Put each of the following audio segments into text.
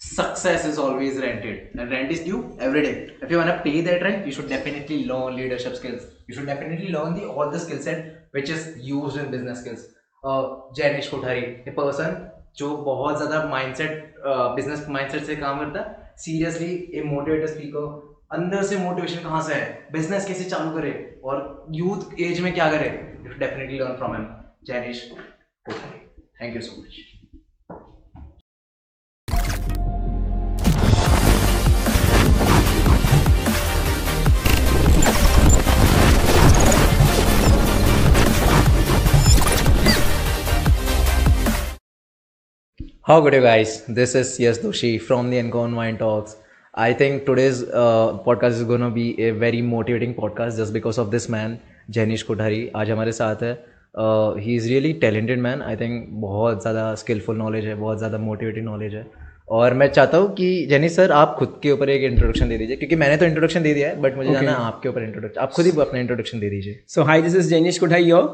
success is always rented and rent is due every day if you want to pay that rent you should definitely learn leadership skills you should definitely learn the all the skill set which is used in business skills uh, Jainish Kothari a person जो बहुत ज़्यादा mindset business mindset से काम करता है seriously ए motivator speaker अंदर से motivation कहाँ से है बिज़नेस कैसे चालू करे और यूथ एज में क्या करे definitely learn from him Jainish thank you so much How good you guys? This is Yes Doshi from the Encon Wine Talks. I think today's uh, podcast is going to be a very motivating podcast just because of this man, Janish Kothari. आज हमारे साथ है he is really talented man I think बहुत ज़्यादा skilful knowledge है बहुत ज़्यादा motivating knowledge है और मैं चाहता हूँ कि जैनी सर आप खुद के ऊपर एक इंट्रोडक्शन दे दीजिए क्योंकि मैंने तो इंट्रोडक्शन दे दिया है बट मुझे Okay. जानना है आपके ऊपर इंट्रोडक्शन आप खुद ही अपना इंट्रोडक्शन दे दीजिए So hi, this is Janish Kothai here,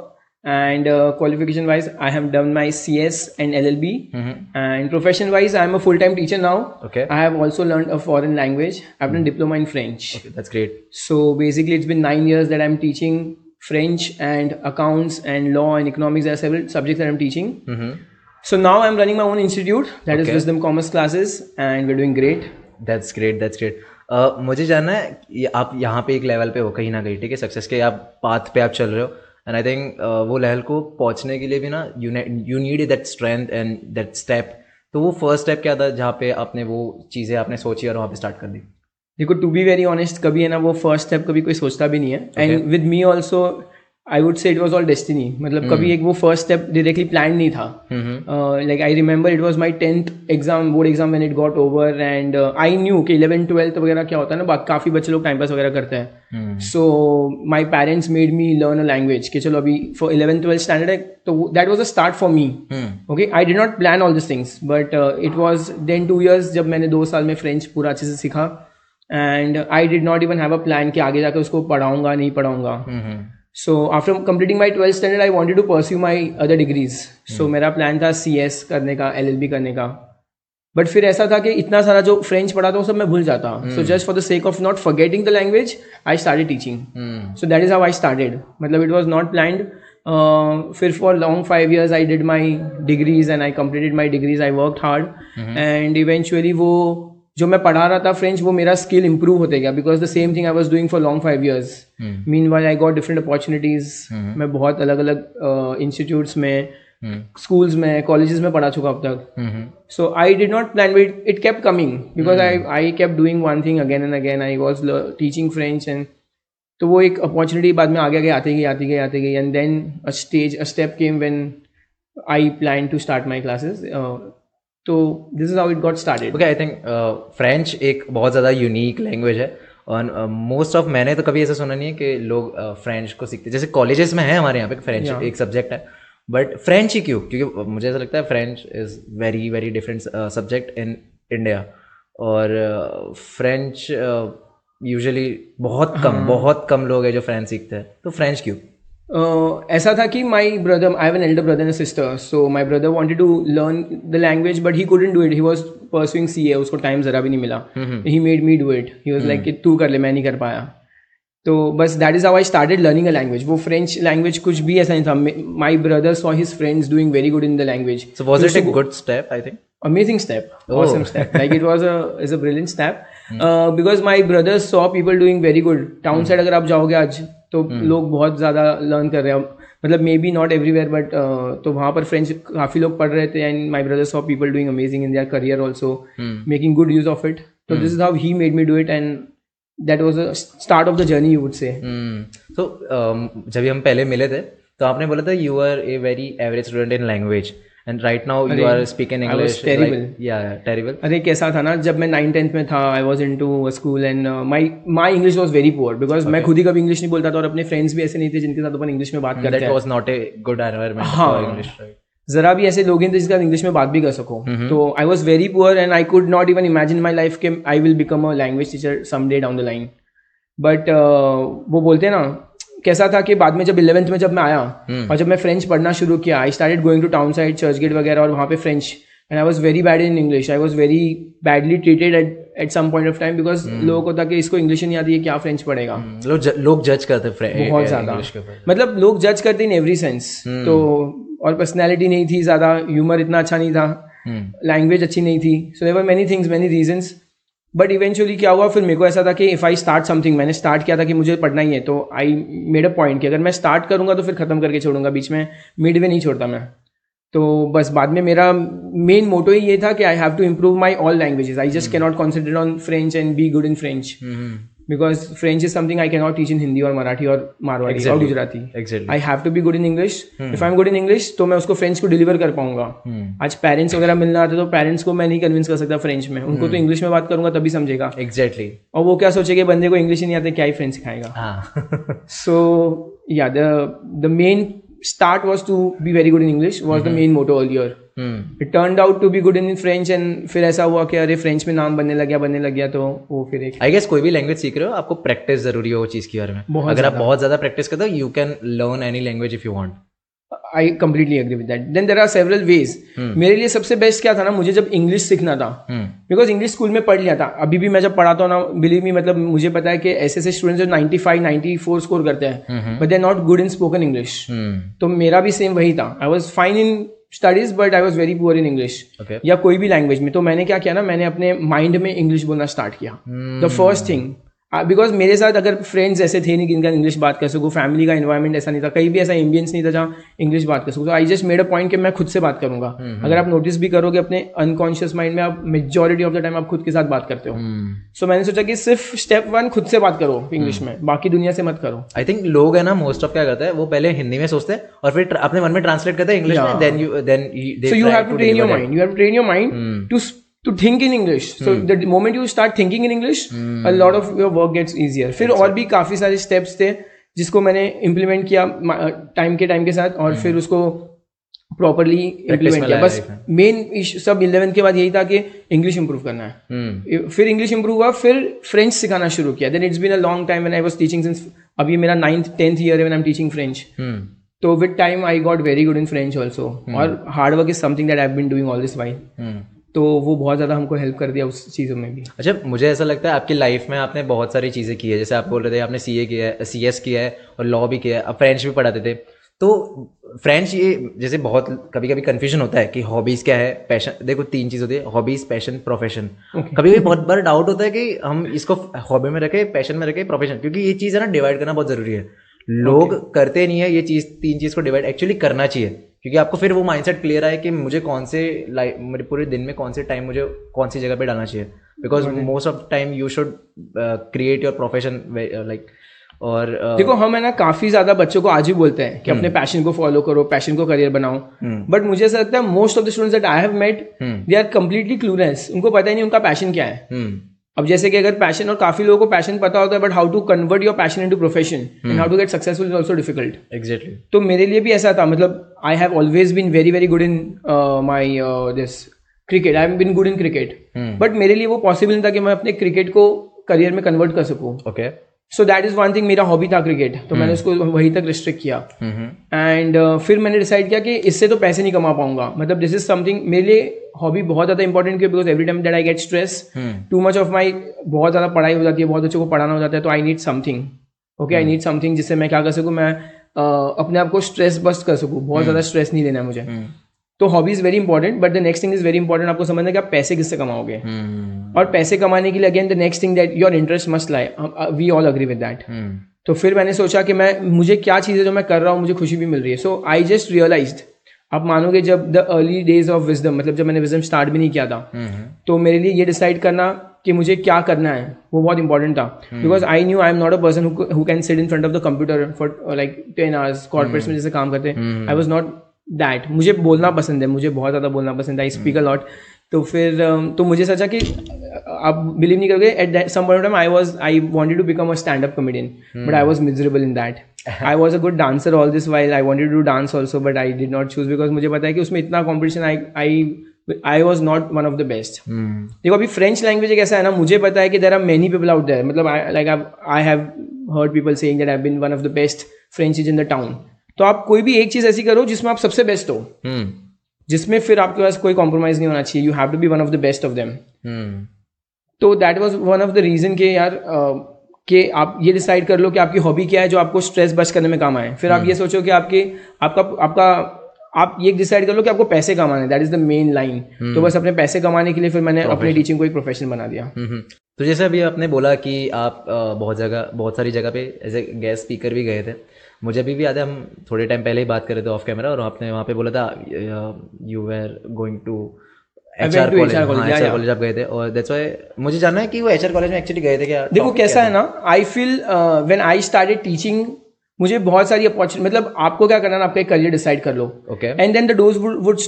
and uh, qualification wise, I have done my CS and LLB, mm-hmm. and profession wise, I am a full time teacher now. Okay. I have also learned a foreign language. I've done mm-hmm. diploma in French. That's great So basically, it's been nine years that I'm teaching French and accounts and law and economics. There are several subjects that I'm teaching. mm-hmm. So now I'm running my own institute that okay. is Wisdom Commerce classes, and we're doing great. That's great that's great मुझे जानना है आप यहाँ पे एक level पे हो कहीं ना कहीं ठीक है सक्सेस के आप पाथ पे आप चल रहे हो एंड आई थिंक वो लहल को पहुँचने के लिए भी ना you need that strength and that step तो वो फ़र्स्ट स्टेप क्या था जहाँ पे आपने वो चीज़ें आपने सोची और वहाँ पे स्टार्ट कर दी? देखो टू बी वेरी ऑनेस्ट कभी है ना वो फ़र्स्ट स्टेप कभी कोई सोचता भी नहीं है. And with me also I would say it was all destiny मतलब कभी एक वो फ़र्स्ट स्टेप डायरेक्टली प्लान नहीं था। Like I remember it was my tenth exam board exam when it got over and I knew कि eleven twelfth वगैरह क्या होता है ना काफ़ी बच्चे लोग टाइम पास वगैरह करते हैं। So my parents made me learn a language कि चलो अभी फॉर इलेवन ट्वेल्थ स्टैंडर्ड है तो that was a start for me okay I did not plan all this things but it was then two years जब मैंने दो साल में फ्रेंच पूरा अच्छे से सीखा। And I did not even have a plan कि आगे जाकर उसको पढ़ाऊँगा नहीं पढ़ाऊँगा। So after completing my twelfth standard I wanted to pursue my other degrees so मेरा प्लान था सी एस करने का एल एल बी करने का. बट फिर ऐसा था कि इतना सारा जो फ्रेंच पढ़ा था वो सब मैं भूल जाता. So just for the sake of not forgetting the language I started teaching so that is how I started. मतलब it was not planned. Uh, फिर for long five years I did my degrees and I completed my degrees I work hard and eventually वो जो मैं पढ़ा रहा था French वो मेरा स्किल इंप्रूव होते गया because the same thing I was doing for long five years mean why I got different opportunities मैं बहुत अलग अलग इंस्टीट्यूट्स uh, में स्कूल्स में कॉलेजेस में पढ़ा चुका अब तक. So I did not plan but it, it kept coming because i i kept doing one thing again and again. I was le- teaching french and तो वो एक अपॉर्चुनिटी बाद में आगे आगे आती गई आती गई आती गई and then a stage a step came when I plan to start my classes तो this is how it got started okay I think French एक बहुत ज़्यादा यूनिक लैंग्वेज है। और मोस्ट ऑफ़ मैंने तो कभी ऐसा सुना नहीं है कि लोग फ्रेंच uh, को सीखते जैसे कॉलेजेस में है हमारे यहाँ पे फ्रेंच Yeah. एक सब्जेक्ट है। बट फ्रेंच ही क्यों? क्योंकि मुझे ऐसा लगता है French is very very different subject in India और फ्रेंच यूजुअली बहुत कम हाँ. बहुत कम लोग हैं जो फ्रेंच सीखते हैं। तो फ्रेंच क्यों? Uh, ऐसा था कि my brother I an elder brother and sister so my brother wanted to learn the language but he couldn't do it he was pursuing C A उसको टाइम जरा भी नहीं मिला. He made me do it he was like कि तू कर ले मैं नहीं कर पाया. तो बस that is how I started learning a language वो फ्रेंच लैंग्वेज कुछ भी ऐसा नहीं था. My brother saw his friends doing very good in the language so was it a good step I think amazing step. Oh. awesome step. Like it was a is a brilliant step. Uh, because my brothers saw people doing very good. Town side अगर आप जाओगे आज तो लोग बहुत ज़्यादा learn कर रहे हैं। मतलब maybe not everywhere but तो वहाँ पर फ्रेंच काफ़ी लोग पढ़ रहे थे and my brother saw people doing amazing in their career also making good use of it तो this is how he made me do it and that was a start of the journey you would say तो जब हम पहले मिले थे तो आपने बोला था you are a very average student in language and right now you are speaking I was English terrible. या टेरिबल अरे कैसा था ना जब मैं नाइन टेंथ में था I was in to school and my my English was very poor because मैं खुद ही कभी इंग्लिश नहीं बोलता था और अपने फ्रेंड्स भी ऐसे नहीं थे जिनके साथ अपन इंग्लिश में बात करते that was not a good environment हाँ। फॉर इंग्लिश जरा भी ऐसे लोग हैं जिसके साथ इंग्लिश में बात भी कर सको। तो I was very poor and I could not even imagine my life के I will become a language teacher some day down the line but वो बोलते हैं ना कैसा था कि बाद में जब इलेवेंथ में जब मैं आया और जब मैं फ्रेंच पढ़ना शुरू किया I started going to town side church gate वगैरह और वहाँ पे French and I was very bad in English I was very badly treated at at some point of time because Hmm. लोगों को था कि इसको इंग्लिश नहीं आती है क्या फ्रेंच पढ़ेगा? लोग ज- लोग जज करते बहुत ज़्यादा। मतलब लोग जज करते इन एवरी सेंस हम्म। तो और पर्सनैलिटी नहीं थी ज़्यादा ह्यूमर इतना अच्छा नहीं था हम्म। लैंग्वेज अच्छी नहीं थी. So there were many things many reasons but eventually क्या हुआ? फिर मेरे को ऐसा था कि इफ़ आई स्टार्ट समथिंग मैंने स्टार्ट किया था कि मुझे पढ़ना ही है तो आई मेड अ पॉइंट कि अगर मैं स्टार्ट करूँगा तो फिर खत्म करके छोड़ूँगा बीच में मिड वे नहीं छोड़ता मैं। तो बस बाद में मेरा मेन मोटो ही ये था कि I have to improve my all languages I just cannot concentrate on French and be good in French French is something I cannot teach in Hindi और मराठी और मारवाड़ी और Exactly. Gujarati exactly I have to be good in English if I am good in English तो मैं उसको French को deliver कर पाऊँगा। हम्म आज पेरेंट्स वगैरह मिलना आते तो पेरेंट्स को मैं नहीं कन्विंस कर सकता फ्रेंच में। उनको तो इंग्लिश में बात करूँगा तभी समझेगा। एग्जैक्टली और वो क्या सोचेगा बंदे को इंग्लिश ही नहीं आते क्या ही फ्रेंच सिखाएगा? हाँ। सो या the the main start was to good in in English was the main motto all Mm. It turned out to be good in French and फिर ऐसा हुआ कि अरे फ्रेंच में नाम बनने लग गया बनने लग गया तो वो फिर एक आई गेस कोई भी लैंग्वेज सीख रहे हो आपको प्रैक्टिस ज़रूरी है वो चीज़ के बारे में। अगर आप बहुत ज़्यादा प्रैक्टिस करते हो you can learn any language if you want I completely agree with that then there are several ways मेरे लिए सबसे बेस्ट क्या था ना मुझे जब इंग्लिश सीखना था बिकॉज़ इंग्लिश स्कूल में पढ़ लिया था अभी भी मैं जब पढ़ाता हूँ ना बिलीव मी मतलब मुझे पता है कि ऐसे ऐसे स्टूडेंट्स जो 95 94 स्कोर करते हैं but they not good in spoken English तो मेरा भी सेम वही था. I was fine in studies but I was very poor in English या कोई भी लैंग्वेज में. तो मैंने क्या किया ना मैंने अपने माइंड में इंग्लिश बोलना स्टार्ट किया. द फ़र्स्ट थिंग बिकॉज़ मेरे साथ अगर फ्रेंड्स ऐसे थे नहीं जिनका इंग्लिश बात कर सकूँ फैमिली का इन्वायरमेंट ऐसा नहीं था कहीं भी ऐसा एम्बियंस नहीं था जहाँ इंग्लिश बात कर सकूँ। तो I just made a point कि मैं खुद से बात करूँगा। अगर आप नोटिस भी करोगे अपने अनकॉन्शियस माइंड में आप मेजोरिटी ऑफ़ द टाइम आप खुद के साथ बात करते हो। हम्म। सो मैंने सोचा कि सिर्फ़ स्टेप वन खुद से बात करो इंग्लिश में बाकी दुनिया से मत करो। आई थिंक लोग है ना मोस्ट ऑफ़ क्या करते हैं वो पहले हिंदी में सोचते हैं और फिर अपने मन में ट्रांसलेट करते हैं इंग्लिश में then you then so you have to train your mind. You have to train your mind Hmm. To think in english. So the moment you start thinking in english Hmm. a lot of your work gets easier. फिर और भी काफ़ी सारे steps थे जिसको मैंने implement किया time के टाइम के साथ और फिर उसको प्रॉपरली Hmm. में इम्प्लीमेंट किया बस मेन सब इलेवेंथ के बाद यही था कि इंग्लिश इंप्रूव करना है फिर इंग्लिश इंप्रूव हुआ फिर फ्रेंच सिखाना शुरू किया then it's been a long time when I was teaching since अभी मेरा नाइन्थ टेंथ ईयर है when I am teaching French तो with time I got very good in French also और hard work is something that I been doing all this while तो वो बहुत ज़्यादा हमको हेल्प कर दिया उस चीज़ों में भी। अच्छा मुझे ऐसा लगता है आपकी लाइफ में आपने बहुत सारी चीज़ें की है। जैसे आप बोल रहे थे आपने सी ए किया है सी एस किया है और लॉ भी किया है। आप फ्रेंच भी पढ़ाते थे। तो फ्रेंच ये जैसे बहुत कभी कभी कन्फ्यूज़न होता है कि हॉबीज़ क्या है पैशन देखो तीन चीज़ होती है हॉबीज़ पैशन प्रोफेशन कभी कभी बहुत बार डाउट होता है कि हम इसको हॉबी में रखें पैशन में रखें प्रोफेशन क्योंकि ये चीज़ है ना डिवाइड करना बहुत ज़रूरी है। लोग okay. करते नहीं है ये चीज़ तीन चीज़ को डिवाइड एक्चुअली करना चाहिए। क्योंकि आपको फिर वो माइंडसेट क्लियर आए कि मुझे कौन से लाइफ मेरे पूरे दिन में कौन से टाइम मुझे कौन सी जगह पे डालना चाहिए। Because most of time you should create your profession like और uh, देखो हम है ना काफ़ी ज़्यादा बच्चों को आज भी बोलते हैं कि अपने पैशन को फॉलो करो पैशन को करियर बनाओ। बट मुझे ऐसा लगता है most of the students that I have met they are completely clueless उनको पता ही नहीं उनका पैशन क्या है। हम्म। अब जैसे कि अगर पैशन और काफ़ी लोगों को पैशन पता होता है but how to convert your passion into profession and how to get successful is also difficult exactly तो मेरे लिए भी ऐसा था मतलब I have always been very very good in my this cricket I have been good in cricket but मेरे लिए वो पॉसिबल नहीं था कि मैं अपने क्रिकेट को करियर में कन्वर्ट कर सकूँ। Okay so that is one thing मेरा हॉबी था क्रिकेट तो मैंने उसको वहीं तक रिस्ट्रिक्ट किया। हम्म एंड फिर मैंने डिसाइड किया कि इससे तो पैसे नहीं कमा पाऊँगा। मतलब दिस इज़ समथिंग मेरे लिए हॉबी बहुत ज़्यादा इंपॉर्टेंट क्यों because every time that I get stress too much of my बहुत ज़्यादा पढ़ाई हो जाती है बहुत बच्चों को पढ़ाना हो जाता है तो I need something okay I need something जिससे मैं क्या कर सकूँ? मैं uh, अपने आप को स्ट्रेस बस्ट कर सकूँ। बहुत ज़्यादा स्ट्रेस नहीं देना है मुझे। तो hobby is very important but the next thing is very important आपको समझना है कि आप पैसे किससे कमाओगे? हम्म। और पैसे कमाने के लिए again the next thing that your interest must lie we all agree with that तो फिर मैंने सोचा कि मैं मुझे क्या चीज़ें जो मैं कर रहा हूँ मुझे खुशी भी मिल रही है। सो आई जस्ट रियलाइज़ आप मानोगे जब the early days of wisdom मतलब जब मैंने विजडम स्टार्ट भी नहीं किया था हम्म। तो मेरे लिए ये डिसाइड करना कि मुझे क्या करना है वो बहुत इंपॉर्टेंट था। Because I knew I am not a person who can sit in front of the computer for like ten hours corporates में जैसे काम करते। हैं आई वॉज़ नॉट दैट मुझे बोलना पसंद है मुझे बहुत ज़्यादा बोलना पसंद है आई स्पीक अ लॉट तो फिर तो मुझे सोचा कि आप बिलीव नहीं करोगे at some point time I was I wanted to become a stand up comedian but I was miserable in that I was a good dancer all this while I wanted to dance also but I did not choose because मुझे पता है कि उसमें इतना competition I I I was not one of the best देखो अभी French language एक ऐसा है ना मुझे पता है कि there are many people out there मतलब like I have heard people saying that I been one of the best French is in the town तो आप कोई भी एक चीज़ ऐसी करो जिसमें आप सबसे बेस्ट हो। हम्म। जिसमें फिर आपके पास कोई कॉम्प्रोमाइज नहीं होना चाहिए। You have to be one of the best of them so that was one of the reason के यार uh, कि आप ये डिसाइड कर लो कि आपकी हॉबी क्या है जो आपको स्ट्रेस बच करने में काम आए। फिर आप ये सोचो कि आपके आपका आपका आप ये डिसाइड कर लो कि आपको पैसे कमाने that is the main line तो बस अपने पैसे कमाने के लिए फिर मैंने अपने टीचिंग को एक प्रोफेशन बना दिया। तो जैसे अभी आपने बोला कि आप बहुत जगह बहुत सारी जगह पे एज ए गेस्ट स्पीकर भी गए थे। मुझे अभी भी याद है हम थोड़े टाइम पहले ही बात कर रहे थे ऑफ़ कैमरा और आपने वहाँ पे बोला था you are going to H R college आप गए थे और दैट्स वाई मुझे जानना है कि वो एच आर कॉलेज में एक्चुअली गए थे क्या? देखो कैसा है ना I feel when I started teaching मुझे बहुत सारी अपॉर्चुनिटी मतलब आपको क्या करना है आपका करियर डिसाइड कर लो। Okay and then the doors would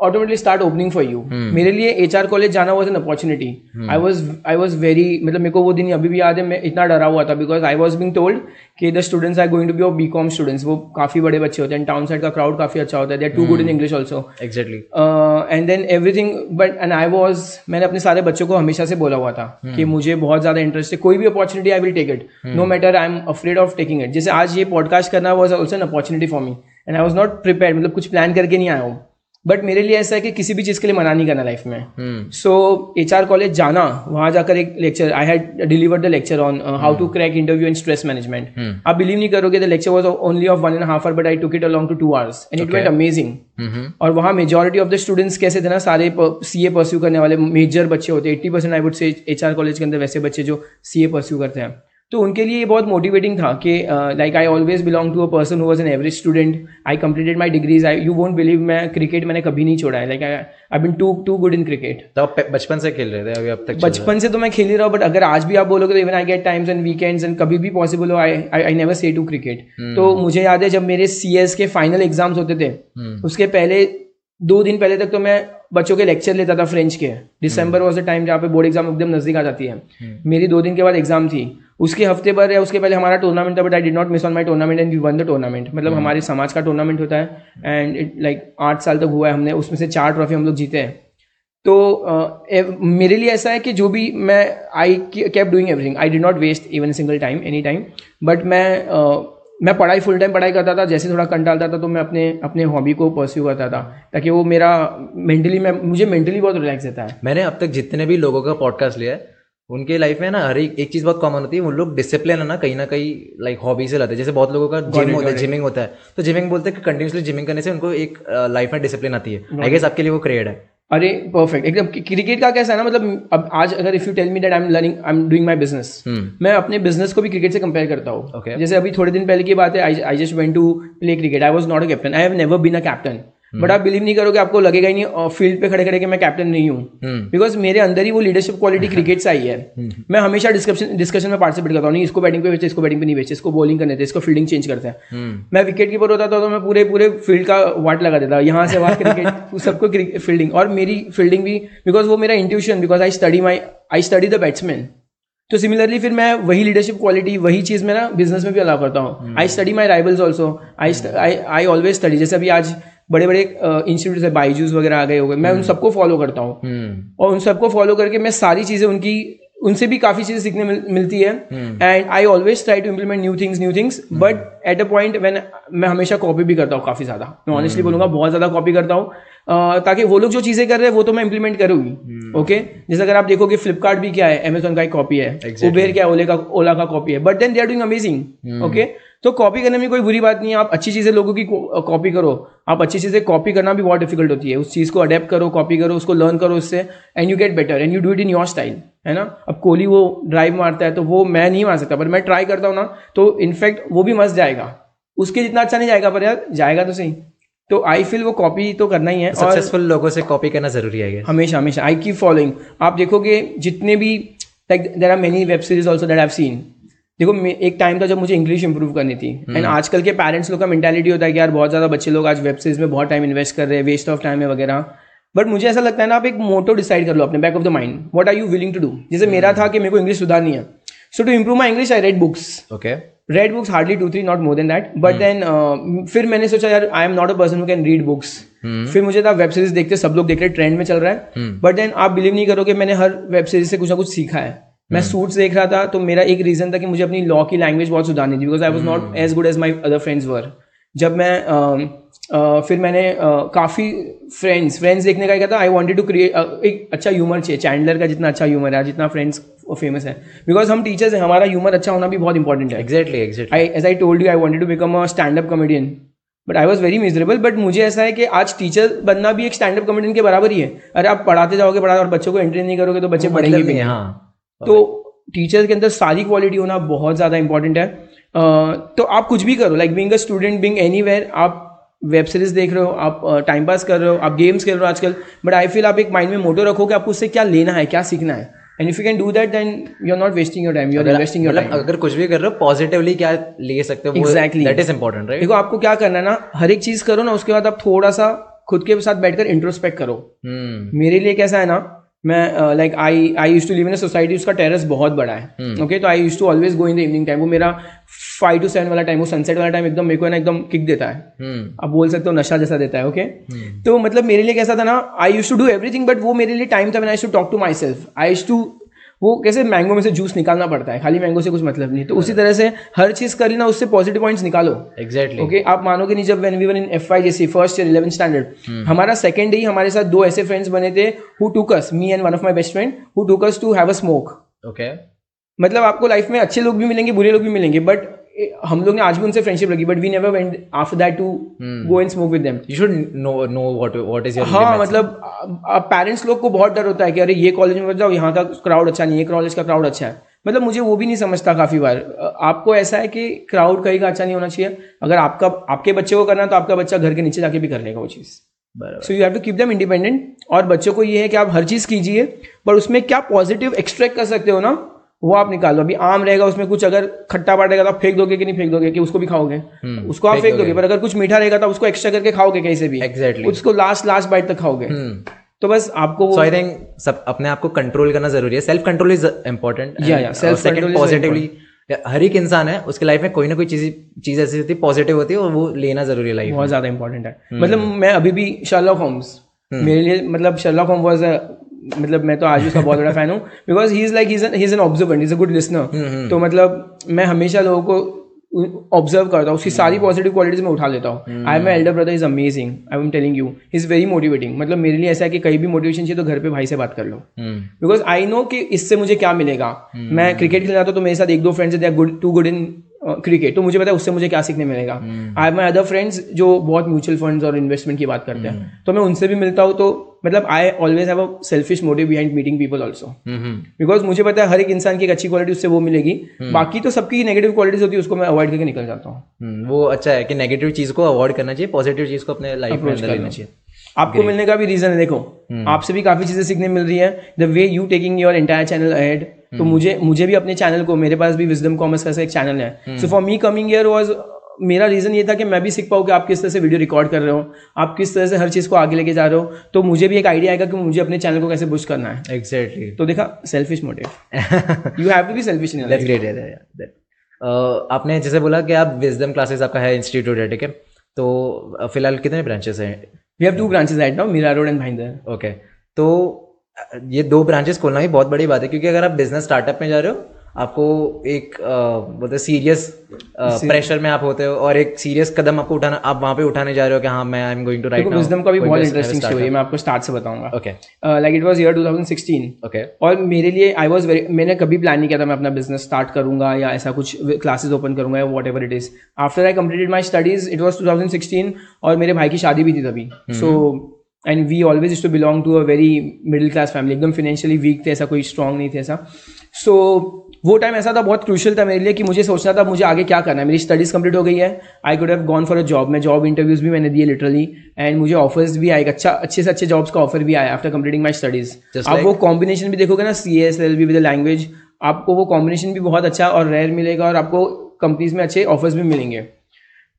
automatically start opening for you मेरे लिए एच आर कॉलेज जाना was an opportunity I was I was very मतलब मेरे को वो दिन अभी भी याद है मैं इतना डरा हुआ था because I was being told कि the students are going to be of B com students वो काफ़ी बड़े बच्चे होते हैं टाउन साइड का क्राउड काफ़ी अच्छा होता है. They're too good in English also exactly and then everything but and I was मैंने अपने सारे बच्चों को हमेशा से बोला हुआ था hmm. कि मुझे बहुत ज़्यादा इंटरेस्ट है. कोई भी opportunity I will take it no matter I am afraid of taking it जैसे आज ये पॉडकास्ट करना was also an opportunity for me and I was not prepare मतलब कुछ प्लान करके नहीं आया हूँ. बट मेरे लिए ऐसा है कि किसी भी चीज़ के लिए मना नहीं करना लाइफ में. सो एच आर कॉलेज जाना वहाँ जाकर एक lecture I had deliver the lecture on how to crack interview in stress management आप बिलीव नहीं करोगे the lecture was only of one and half hour but I took it along to two hours and it went amazing और वहाँ majority of the students कैसे थे ना सारे सी ए pursue करने वाले मेजर बच्चे होते हैं. Eighty percent I would say H R college के अंदर वैसे बच्चे जो सी ए परस्यू करते हैं. तो उनके लिए ये बहुत मोटिवेटिंग था कि like I always belong to a person who was an average student I completed my degrees I you won't believe मैं क्रिकेट मैंने कभी नहीं छोड़ा है. Like I I been too too good in cricket तो आप बचपन से खेल रहे थे? अभी अब तक बचपन से तो मैं खेल ही रहा हूँ बट अगर आज भी आप बोलोगे तो even I get times and weekends and कभी भी पॉसिबल हो I I never say to cricket तो मुझे याद है जब मेरे सी एस के फाइनल एग्ज़ाम्स होते थे hmm. उसके पहले दो दिन पहले तक तो मैं बच्चों के लेक्चर लेता था फ्रेंच के. दिसंबर वॉज़ द टाइम जहाँ पे बोर्ड एग्ज़ाम एकदम नज़दीक आ जाती है. hmm. मेरी दो दिन के बाद एग्ज़ाम थी. उसके हफ़्ते भर या उसके पहले हमारा टूर्नामेंट था but I did not miss on my tournament and we won the tournament मतलब hmm. हमारे समाज का टूर्नामेंट होता है एंड इट लाइक आठ साल तक हुआ है हमने उसमें से चार ट्रॉफी हम लोग जीते हैं। तो uh, मेरे लिए ऐसा है कि जो भी मैं I kept doing everything I did not waste even single time any time but मैं uh, मैं पढ़ाई फुल टाइम पढ़ाई करता था जैसे थोड़ा कंटालता था तो मैं अपने अपने हॉबी को परस्यू करता था ताकि वो मेरा मेंटली मैं मुझे मेंटली बहुत रिलैक्स देता है। मैंने अब तक जितने भी लोगों का पॉडकास्ट लिया है उनके लाइफ में ना हर एक एक चीज़ बहुत कॉमन होती है वो लोग डिसिप्लिन है ना कहीं ना कहीं लाइक हॉबी से लाते हैं। जैसे बहुत लोगों का जिम होता है जिमिंग होता है। तो जिमिंग बोलते हैं कि कंटिन्यूसली जिमिंग करने से उनको एक लाइफ में डिसिप्लिन आती है। आई गेस आपके लिए वो क्रिएट है। अरे परफेक्ट एकदम क्रिकेट का कैसा है ना मतलब अब आज अगर if you tell me that I am learning I am doing my business मैं अपने बिज़नेस को भी क्रिकेट से कंपेयर करता हूँ। Okay. जैसे अभी थोड़े दिन पहले की बात है I just went to play cricket I was not a captain I have never been a captain but hmm. आप बिलीव नहीं करोगे आपको लगेगा ही नहीं फ़ील्ड पे खड़े खड़े कि मैं कैप्टन नहीं हूँ। Because hmm. मेरे अंदर ही वो लीडरशिप क्वालिटी क्रिकेट से आई है। hmm. मैं हमेशा डिस्कशन डिस्कशन में पार्टिसिपेट करता हूँ नहीं इसको बैटिंग पे बेचते इसको बैटिंग पे नहीं बेचते इसको बॉलिंग करने देते इसको फील्डिंग चेंज करते हैं। मैं विकेट कीपर होता था तो मैं पूरे पूरे फ़ील्ड का वाट लगा देता यहाँ से वहाँ क्रिकेट सबको फील्डिंग और मेरी फील्डिंग भी बिकॉज़ वो मेरा intuition because I study my I study the batsman तो सिमिलरली फिर मैं वही लीडरशिप क्वालिटी वही चीज़ मैं ना बिज़नेस में भी अलाउ करता हूँ। I study my rivals also I I always study जैसे अभी आज बड़े बड़े इंस्टीट्यूट है बाईजूस वगैरह आ गए हो गए मैं उन हम्म। सबको फॉलो करता हूँ। हम्म। और उन सबको फॉलो करके मैं सारी चीज़ें उनकी उनसे भी काफ़ी चीज़ें सीखने मिल, मिलती है। And I always try to implement new things new things but at a point when मैं हमेशा कॉपी भी करता हूँ काफ़ी ज़्यादा। मैं ऑनेस्टली बोलूँगा बहुत ज़्यादा कॉपी करता हूँ। ताकि वो लोग जो चीज़ें कर रहे हैं वो तो मैं इंप्लीमेंट करूँगी। Okay hmm. जैसे अगर आप देखोगे फ्लिपकार्ट भी क्या है? अमेजोन का एक कॉपी है। उबेर क्या है? ओले का ओला का कॉपी है। But then they are doing amazing okay तो कॉपी करने में कोई बुरी बात नहीं है। आप अच्छी चीज़ें लोगों की कॉपी करो। आप अच्छी चीज़ें कॉपी करना भी बहुत डिफ़िकल्ट होती है। उस चीज़ को अडेप्ट करो कॉपी करो उसको लर्न करो उससे and you get better and you do it in your style है ना? अब कोहली वो ड्राइव मारता है तो वो मैं नहीं मार सकता पर मैं ट्राई करता हूँ ना तो इनफैक्ट वो भी मस्त जाएगा। उसके जितना अच्छा नहीं जाएगा पर यार जाएगा तो सही। तो आई फील वो कॉपी तो करना ही है सक्सेसफुल लोगों से कॉपी करना ज़रूरी है हमेशा हमेशा। आई कीप फॉलोइंग आप देखोगे जितने भी like there are many web series also that have seen देखो एक टाइम था जब मुझे इंग्लिश इंप्रूव करनी थी। And hmm. आजकल के पेरेंट्स लोग का मेंटालिटी होता है कि यार बहुत ज़्यादा बच्चे लोग आज वेब सीरीज़ में बहुत टाइम इन्वेस्ट कर रहे हैं वेस्ट ऑफ़ टाइम है वगैरह। बट मुझे ऐसा लगता है ना आप एक मोटो डिसाइड कर लो अपने back of the mind what are you willing to do जैसे मेरा था कि मेरे को इंग्लिश सुधारनी है। So to improve my English I read books okay read books hardly two three not more than that but then फिर मैंने सोचा यार I am not a person who can read books फिर मुझे था वेब सीरीज़ देखते सब लोग देख रहे ट्रेंड में चल रहा है। But hmm. देन आप बिलीव नहीं करोगे मैंने हर वेब सीरीज़ से कुछ ना कुछ सीखा है। मैं सूट्स hmm. देख रहा था तो मेरा एक रीजन था कि मुझे अपनी लॉ की लैंग्वेज बहुत सुधारनी थी because I was not as good as my other friends were जब मैं Uh, फिर मैंने uh, काफ़ी फ्रेंड्स फ्रेंड्स देखने का क्या था आई वॉन्टेड टू क्रिएट एक अच्छा ह्यूमर चाहिए चैंडलर का जितना अच्छा ह्यूमर है जितना फ्रेंड्स फ़ेमस है. बिकॉज़ हम टीचर्स हैं हमारा ह्यूमर अच्छा होना भी बहुत इंपॉर्टेंट है. Exactly exactly I as I told you I wanted to become a stand up comedian but I was very miserable but मुझे ऐसा है कि आज टीचर बनना भी एक स्टैंड अप कॉमेडियन के बराबर ही है. अरे आप पढ़ाते जाओगे पढ़ा और बच्चों को एंट्री नहीं करोगे तो बच्चे पढ़ेंगे भी हाँ. तो टीचर के अंदर सारी क्वालिटी होना बहुत ज़्यादा इंपॉर्टेंट है। तो आप कुछ भी करो like being a student being any आप वेब सीरीज़ देख रहे हो आप टाइम पास कर रहे हो आप गेम्स खेल रहे हो आजकल बट आई फील आप एक माइंड में मोटो रखो कि आपको उससे क्या लेना है क्या सीखना है। And if you can do that then you are not wasting your time you are investing your time अगर कुछ भी कर रहे हो पॉजिटिवली क्या ले सकते हो Exactly. That is important right देखो आपको क्या करना है ना हर एक चीज़ करो ना उसके बाद आप थोड़ा सा खुद के साथ बैठकर इंट्रोस्पेक्ट करो। हम्म। मेरे लिए कैसा है ना मैं like I I used to live in society उसका टेरेस बहुत बड़ा है। ओके तो I used to always go in the evening time वो मेरा फाइव टू सेवन वाला टाइम वो सनसेट वाला टाइम एकदम मेरे को ना एकदम किक देता है। हम्म आप बोल सकते हो नशा जैसा देता है ओके तो मतलब मेरे लिए कैसा था ना I used to do everything but वो मेरे लिए टाइम था I to talk to myself I used to वो कैसे मैंगो में से जूस निकालना पड़ता है? खाली मैंगो से कुछ मतलब नहीं तो उसी तरह से हर चीज़ कर लेना उससे पॉजिटिव पॉइंट्स निकालो। एग्जैक्टली ओके आप मानोगे नहीं जब when we one in F I जैसे फ़र्स्ट ईयर इलेवन स्टैंडर्ड हमारा सेकंड ही हमारे साथ दो ऐसे फ्रेंड्स बने थे who took us us me and one of my best friend who took us us to have a smoke okay मतलब आपको लाइफ में अच्छे लोग भी मिलेंगे बुरे लोग भी मिलेंगे बट हम लोग ने आज भी उनसे फ्रेंडशिप रखी but we never went after that to go and smoke with them you should know no what what is your हाँ मतलब पेरेंट्स लोग को बहुत डर होता है कि अरे ये कॉलेज में जाओ यहाँ का क्राउड अच्छा नहीं है कॉलेज का क्राउड अच्छा है। मतलब मुझे वो भी नहीं समझता काफ़ी बार। आपको ऐसा है कि क्राउड कहीं का अच्छा नहीं होना चाहिए। अगर आपका आपके बच्चे को करना है तो आपका बच्चा घर के नीचे जाके भी कर लेगा वो चीज़। So you have to keep them independent और बच्चों को ये है कि आप हर चीज़ कीजिए पर उसमें क्या पॉजिटिव एक्सट्रैक्ट कर सकते हो ना? वो आप निकालो अभी आम रहेगा उसमें कुछ अगर खट्टा पाट रहेगा तो आप फेंक दोगे कि नहीं फेंक दोगे? कि उसको भी खाओगे? उसको आप फेंक दोगे। पर अगर कुछ मीठा रहेगा तो उसको एक्स्ट्रा करके खाओगे कहीं से भी। एग्जैक्टली उसको लास्ट लास्ट बाइट तक खाओगे। तो बस आपको आई थिंक सब अपने आप को कंट्रोल करना ज़रूरी है। Self control is important very positively हर एक इंसान है उसके लाइफ में कोई ना कोई चीज़ चीज़ ऐसी होती है पॉजिटिव होती है और वो लेना ज़रूरी है लाइफ बहुत ज़्यादा इंपॉर्टेंट है। मतलब मैं अभी भी शर्लॉक होम्स मेरे लिए मतलब शर्लॉक होम वाज मतलब मैं तो आज भी उसका बहुत बड़ा फ़ैन हूँ because he is like he is an observant is a good listener तो मतलब मैं हमेशा लोगों को ऑब्ज़र्व करता हूँ उसकी सारी पॉजिटिव क्वालिटीज मैं उठा लेता हूँ। I my elder brother is amazing I am telling you is very motivating मतलब मेरे लिए ऐसा है कि कहीं भी मोटिवेशन चाहिए तो घर पे भाई से बात कर लो। हम्म। बिकॉज़ आई नो कि इससे मुझे क्या मिलेगा। मैं क्रिकेट खेलना था तो मेरे साथ एक दो friends they good too good in cricket तो मुझे पता है उससे मुझे क्या सीखने मिलेगा? आई माई अदर फ्रेंड्स जो बहुत म्यूचुअल फंड्स और इन्वेस्टमेंट की बात करते हैं। तो मैं उनसे भी मिलता हूँ तो मतलब I always have a selfish motive behind meeting people also hmm. Because मुझे पता है हर एक इंसान की एक अच्छी क्वालिटी उससे वो मिलेगी। बाकी तो सबकी नेगेटिव क्वालिटीज होती है उसको मैं अवॉइड करके निकल जाता हूँ। हम्म, वो अच्छा है कि नेगेटिव चीज़ को अवॉइड करना चाहिए पॉजिटिव चीज़ को अपने लाइफ में लेना चाहिए। आपको मिलने का भी रीजन है देखो आपसे भी काफ़ी चीज़ें सीखने मिल रही है। The way you taking your entire channel ahead तो मुझे मुझे भी अपने चैनल को मेरे पास भी विजडम कॉमर्स का एक चैनल है। So for me coming year was मेरा रीजन ये था कि मैं भी सीख पाऊँ कि आप किस तरह से वीडियो रिकॉर्ड कर रहे हो आप किस तरह से हर चीज़ को आगे लेके जा रहे हो तो मुझे भी एक आइडिया आएगा कि मुझे अपने चैनल को कैसे बुश करना है। एग्जैक्टली तो देखा selfish motive you have to be selfish in that's great आपने जैसे बोला कि आप विजडम क्लासेस आपका है इंस्टीट्यूट है ठीक है? तो फ़िलहाल कितने ब्रांचेस हैं? We have two branches right now Mira road and Bhayandar okay तो ये दो ब्रांचेस खोलना भी बहुत बड़ी बात है क्योंकि अगर आप बिज़नेस स्टार्टअप में जा रहे हो आपको एक बोलते सीरियस प्रेशर में आप होते हो और एक सीरियस कदम आपको उठाना आप वहाँ पे उठाने जा रहे हो कि हाँ मैं I am going to write Wisdom का भी बहुत इंटरेस्टिंग स्टोरी है मैं आपको स्टार्ट से बताऊँगा। Okay like it was year 2016 okay और मेरे लिए आई वॉज़ वेरी मैंने कभी प्लान नहीं किया था मैं अपना बिज़नेस स्टार्ट करूँगा या ऐसा कुछ क्लासेस ओपन करूँगा या whatever it is after I completed my studies it was 2016 और मेरे भाई की शादी भी थी तभी. So and we always to belong to a very middle class family एकदम फाइनेंशियली वीक थे ऐसा कोई स्ट्रॉन्ग नहीं थे ऐसा। सो so, वो टाइम ऐसा था बहुत क्रूशल था मेरे लिए कि मुझे सोचना था मुझे आगे क्या करना है। मेरी स्टडीज़ कंप्लीट हो गई है। I could have gone for a job मैं जॉब इंटरव्यूज़ भी मैंने दिए लिटरली एंड मुझे ऑफर्स भी आए अच्छा अच्छे से अच्छे जॉब्स का ऑफ़र भी आया आफ्टर कंप्लीटिंग माई स्टडीज़ आप वो कॉम्बिनेशन भी देखोगे ना C S L B with language आपको वो कॉम्बिनेशन भी बहुत अच्छा और रेयर मिलेगा और आपको कंपनीज़ में अच्छे ऑफर्स भी मिलेंगे।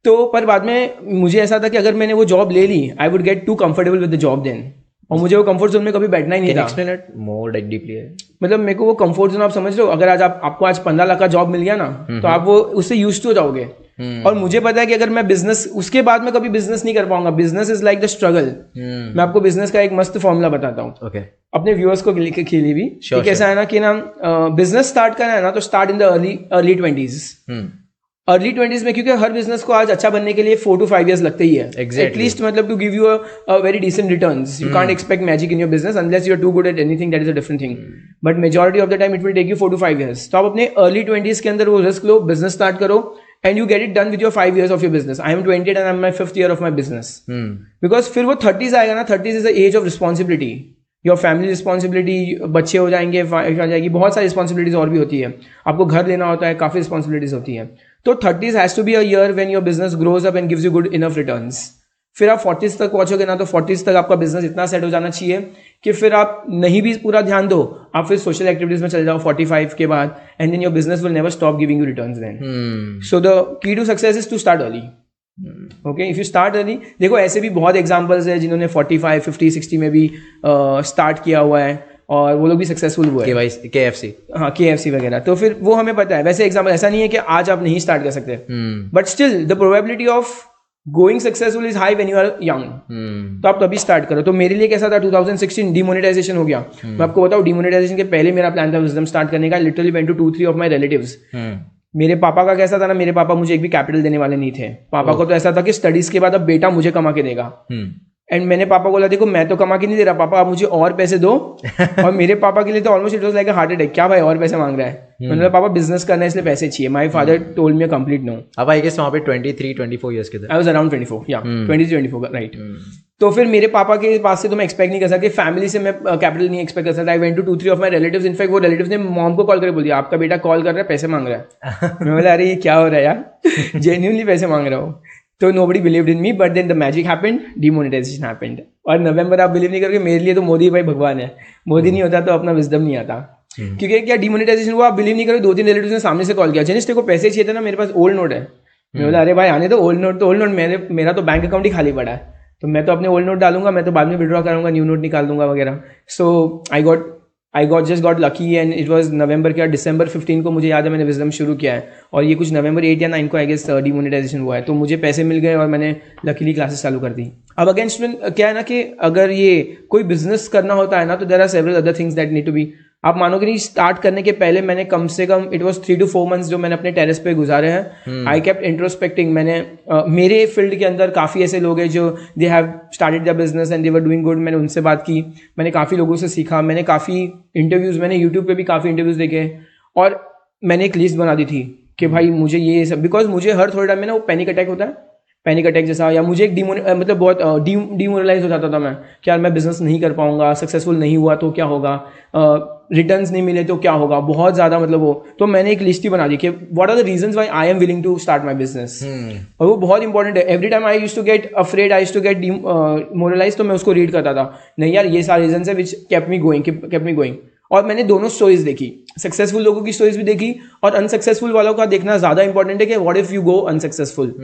तो पर बाद में मुझे ऐसा था कि अगर मैंने वो जॉब ले ली I would get too comfortable with the job then और मुझे वो कंफर्ट जोन में कभी बैठना ही नहीं था। एक्सप्लेन इट मोर डीपली है मतलब मेरे को वो कंफर्ट जोन आप समझ हो? अगर आज आप आपको आज पंद्रह लाख का जॉब मिल गया ना तो आप वो उससे यूज़ हो जाओगे। और मुझे पता है कि अगर मैं बिज़नेस उसके बाद में कभी बिज़नेस नहीं कर पाऊँगा। Business is like the struggle मैं आपको बिज़नेस का एक मस्त फॉर्मूला बताता हूँ। ओके अपने व्यूअर्स को के के लिए भी कैसा है ना कि ना बिज़नेस स्टार्ट करना है ना तो start in the early early twenties hmm. Early twenties में क्योंकि हर बिज़नेस को आज अच्छा बनने के लिए फोर टू फाइव इयर्स लगते ही है। Exactly. एटलीस्ट मतलब to give you a very decent return you can't expect magic in your business unless you are too good at anything that is a different thing but majority of the time it will take you four to five years तो आप अपने early twenties के अंदर वो risk लो business start करो and you get it done with your five years of your business I am twenty and I am my fifth year of my business because फिर वो थर्टीज आएगा ना thirties is the age of responsibility your family responsibility बच्चे हो जाएँगे आ जाएगी बहुत सारी रिस्पॉन्सिबिलिटीज और भी होती है। आपको घर लेना होता है काफ़ी रिस्पॉन्सिबिलिटीज होती है। तो thirties has to be a year when your business grows up and gives you good enough returns फिर आप फोर्टीज तक पहुंचोगे ना तो फोर्टीज तक आपका बिज़नेस इतना सेट हो जाना चाहिए कि फिर आप नहीं भी पूरा ध्यान दो आप फिर सोशल एक्टिविटीज़ में चले जाओ फोर्टी फाइव के बाद and then your business will never stop giving you returns then so the key to success is to start early okay if you start early देखो ऐसे भी बहुत एग्जाम्पल्स है जिन्होंने 45 50 60 में भी स्टार्ट uh, किया हुआ है। और वो लोग भी सक्सेसफुल हुए के हैं वाई के एफ़ सी हाँ के वगैरह। तो फिर वो हमें पता है। वैसे एग्ज़ाम्पल ऐसा नहीं है कि आज आप नहीं स्टार्ट कर सकते। But still the probability of going successful is high when you are young तो आप तभी स्टार्ट करो। तो मेरे लिए कैसा था? 2016 डिमोनेटाइजेशन हो गया। hmm. मैं आपको बताऊँ डिमोनेटाइजेशन के पहले मेरा प्लान था विजडम स्टार्ट करने का। Literally went to two three of my relatives hmm. मेरे पापा का कैसा था ना? मेरे पापा मुझे एक भी कैपिटल देने वाले नहीं थे। पापा को तो ऐसा था कि स्टडीज़ के बाद अब बेटा मुझे कमा के देगा। हम्म। एंड मैंने पापा को बोला देखो मैं तो कमा के नहीं दे रहा पापा आप मुझे और पैसे दो। और मेरे पापा के लिए तो almost it was like heart attack क्या भाई और पैसे मांग रहा है? मैंने बोला पापा बिज़नेस करना है इसलिए पैसे चाहिए। My father told me complete no अब आई गेस वहाँ पे twenty three twenty four years के थे आई वाज अराउंड 24 या 20 24 राइट तो फिर मेरे पापा के पास से तो मैं एक्सपेक्ट नहीं कर सकती फैमिली से मैं कैपिटल नहीं एक्सपेक्ट कर सकता। I went to two three of my relatives in fact वो रिलेटिव्स ने मॉम को कॉल करके बोल दिया आपका बेटा कॉल कर रहा है पैसे मांग रहा है। मैं बोला अरे ये क्या हो रहा है यार? जेन्यूनली पैसे मांग रहा हूँ। तो nobody believe in me but then the magic happened demonetisation happened और नवंबर आप बिलीव नहीं करोगे मेरे लिए तो मोदी भाई भगवान है। मोदी नहीं होता तो अपना विजडम नहीं आता। क्योंकि क्या डिमोनिटाइजेशन हुआ? आप बिलीव नहीं करोगे दो तीन रिलेटिव ने सामने से कॉल किया। जनिश को पैसे चाहिए थे ना मेरे पास ओल्ड नोट है। मैं बोला अरे भाई आने तो ओल्ड नोट तो ओल्ड नोट मेरे मेरा तो बैंक अकाउंट ही खाली पड़ा है। तो मैं तो अपने ओल्ड नोट डालूँगा मैं तो बाद में विड्रॉ करूँगा न्यू नोट निकाल दूँगा वगैरह। So I got I got just got lucky and it was November क्या दिसंबर 15 को मुझे याद है मैंने विजडम शुरू किया है। और ये कुछ नवंबर एट या नाइन को आई गेस डिमोनेटाइजेशन हुआ है। तो मुझे पैसे मिल गए और मैंने लकीली क्लासेस चालू कर दी। अब अगेन स्टूडेंट क्या है ना कि अगर ये कोई बिज़नेस करना होता है ना तो there are several other things that need to be आप मानोगे नहीं स्टार्ट करने के पहले मैंने कम से कम it was three two four months जो मैंने अपने टेरेस पे गुजारे हैं। आई केप्ट इंट्रोस्पेक्टिंग मैंने uh, मेरे फ़ील्ड के अंदर काफ़ी ऐसे लोग हैं जो they have started the business and they were doing good मैंने उनसे बात की मैंने काफ़ी लोगों से सीखा मैंने काफ़ी इंटरव्यूज़ मैंने यूट्यूब पर भी काफ़ी इंटरव्यूज़ देखे और मैंने एक लिस्ट बना दी थी कि भाई मुझे ये सब बिकॉज़ मुझे हर थोड़े टाइम में ना वो पैनिक अटैक होता है। पैनिक अटैक जैसा या मुझे एक डिमोन मतलब बहुत डिमोरलाइज हो जाता था मैं कि यार मैं बिज़नेस नहीं कर पाऊँगा सक्सेसफुल नहीं हुआ तो क्या होगा? रिटर्न्स नहीं मिले तो क्या होगा? बहुत ज़्यादा मतलब वो। तो मैंने एक लिस्ट ही बना दी कि what are the reasons why I am willing to start my business और वो बहुत इंपॉर्टेंट है। Every time I use to get afraid I use to get moralise तो मैं उसको रीड करता था। नहीं यार ये सारे रीजन है which keep me going keep me going और मैंने दोनों स्टोरीज देखी। सक्सेसफुल लोगों की स्टोरीज भी देखी और अनसक्सेसफुल वालों का देखना ज़्यादा इंपॉर्टेंट है कि what if you go unsuccessful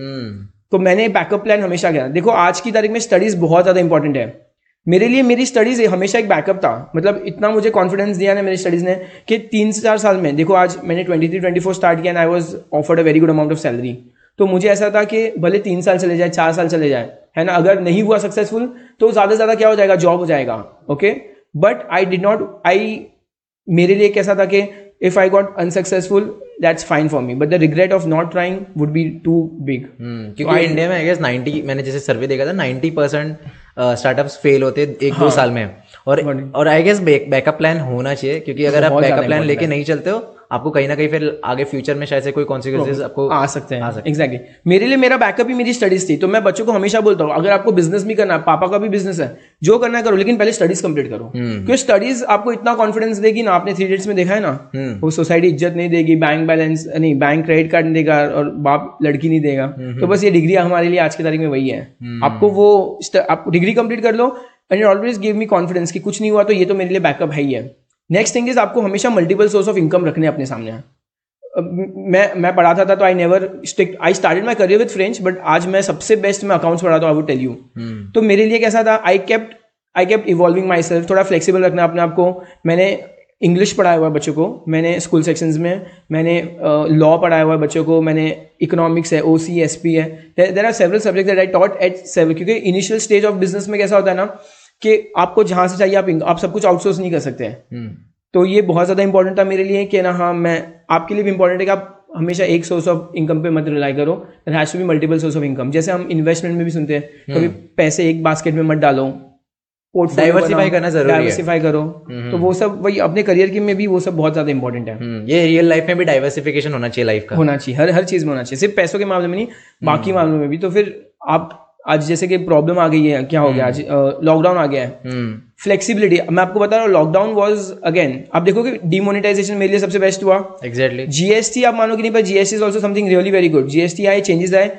तो मैंने बैकअप प्लान हमेशा किया। देखो आज की तारीख में स्टडीज़ बहुत ज़्यादा इंपॉर्टेंट है। मेरे लिए मेरी स्टडीज़ हमेशा एक बैकअप था। मतलब इतना मुझे कॉन्फिडेंस दिया ना मेरी स्टडीज़ ने कि तीन चार साल में, देखो आज मैंने twenty three twenty four start किया and I was offered a very good amount of salary तो मुझे ऐसा था कि भले तीन साल चले जाए, चार साल चले जाए, है ना? अगर नहीं हुआ सक्सेसफुल तो ज़्यादा से ज़्यादा क्या हो जाएगा? जॉब हो जाएगा okay but I did not I मेरे लिए कैसा था कि if I got unsuccessful that's fine for me but the regret of not trying would be too big क्योंकि इंडिया में आई गेस 90 मैंने जैसे सर्वे देखा था 90 परसेंट स्टार्टअप्स फेल होते एक दो साल में। और और आई गेस बैकअप प्लान होना चाहिए क्योंकि अगर आप बैकअप प्लान लेके नहीं चलते हो आपको कहीं ना कहीं फिर आगे फ्यूचर में शायद से कोई कॉन्सिक्वेंसेज आपको आ सकते हैं। एग्जैक्टली मेरे लिए मेरा बैकअप ही मेरी स्टडीज़ थी तो मैं बच्चों को हमेशा बोलता हूँ अगर आपको बिज़नेस भी करना है पापा का भी बिज़नेस है जो करना है करो लेकिन पहले स्टडीज़ कंप्लीट करो। क्योंकि स्टडीज़ आपको इतना कॉन्फिडेंस देगी ना आपने थ्री डेट्स में देखा है ना? वो सोसाइटी इज़्ज़त नहीं देगी बैंक बैलेंस नहीं बैंक क्रेडिट कार्ड नहीं देगा और बाप लड़की नहीं देगा। तो बस ये डिग्री हमारे लिए आज की तारीख में वही है। आपको वो आप डिग्री कंप्लीट कर लो and it always give me confidence कि कुछ नहीं हुआ तो ये तो मेरे लिए बैकअप है ही है। नेक्स्ट थिंग इज़ आपको हमेशा मल्टीपल सोर्स ऑफ़ इनकम रखने अपने सामने। मैं मैं पढ़ाता था तो I never stick I started my career with French but आज मैं सबसे बेस्ट मैं अकाउंट्स पढ़ाता हूँ आई वुड टेल यू तो मेरे लिए कैसा था? I kept I kept evolving myself थोड़ा फ्लेक्सिबल रखना अपने आप को। मैंने इंग्लिश पढ़ाया हुआ है बच्चों को मैंने स्कूल सेक्शंस में मैंने लॉ uh, पढ़ाया हुआ है बच्चों को मैंने इकोनॉमिक्स है ओ सी एस पी है। There are several subject that I taught at several क्योंकि इनिशियल स्टेज ऑफ़ बिज़नेस में कैसा होता है ना कि आपको जहाँ से चाहिए आप आप सब कुछ आउटसोर्स नहीं कर सकते हैं। तो ये बहुत ज़्यादा इंपॉर्टेंट था मेरे लिए कि ना हाँ मैं आपके लिए भी इंपॉर्टेंट है कि आप हमेशा एक सोर्स ऑफ़ इनकम पे मत रिलाई करो। Has to be multiple source of income जैसे हम इन्वेस्टमेंट में भी सुनते हैं कभी पैसे एक बास्केट में मत डालो। डाइवर्सिफाई करना ज़रूरी है। डाइवर्सिफाई करो। तो वो सब वही अपने करियर के में भी वो सब बहुत ज़्यादा इंपॉर्टेंट है। हम्म, ये रियल लाइफ में भी डाइवर्सिफिकेशन होना चाहिए लाइफ का। होना चाहिए। हर हर चीज़ में होना चाहिए। सिर्फ़ पैसों के मामले में नहीं बाकी मामलों में भी। तो फिर आप आज जैसे कि प्रॉब्लम आ गई है क्या हो गया? आज लॉकडाउन आ गया है। हम्म। फ्लेक्सिबिलिटी मैं आपको बता रहा हूँ लॉकडाउन वॉज़ अगेन आप देखो कि डिमोनेटाइजेशन मेरे लिए सबसे बेस्ट हुआ। एग्जैक्टली जीएसटी आप मानो कि नहीं पर GST is also something really very good GST आए चेंजेस आए।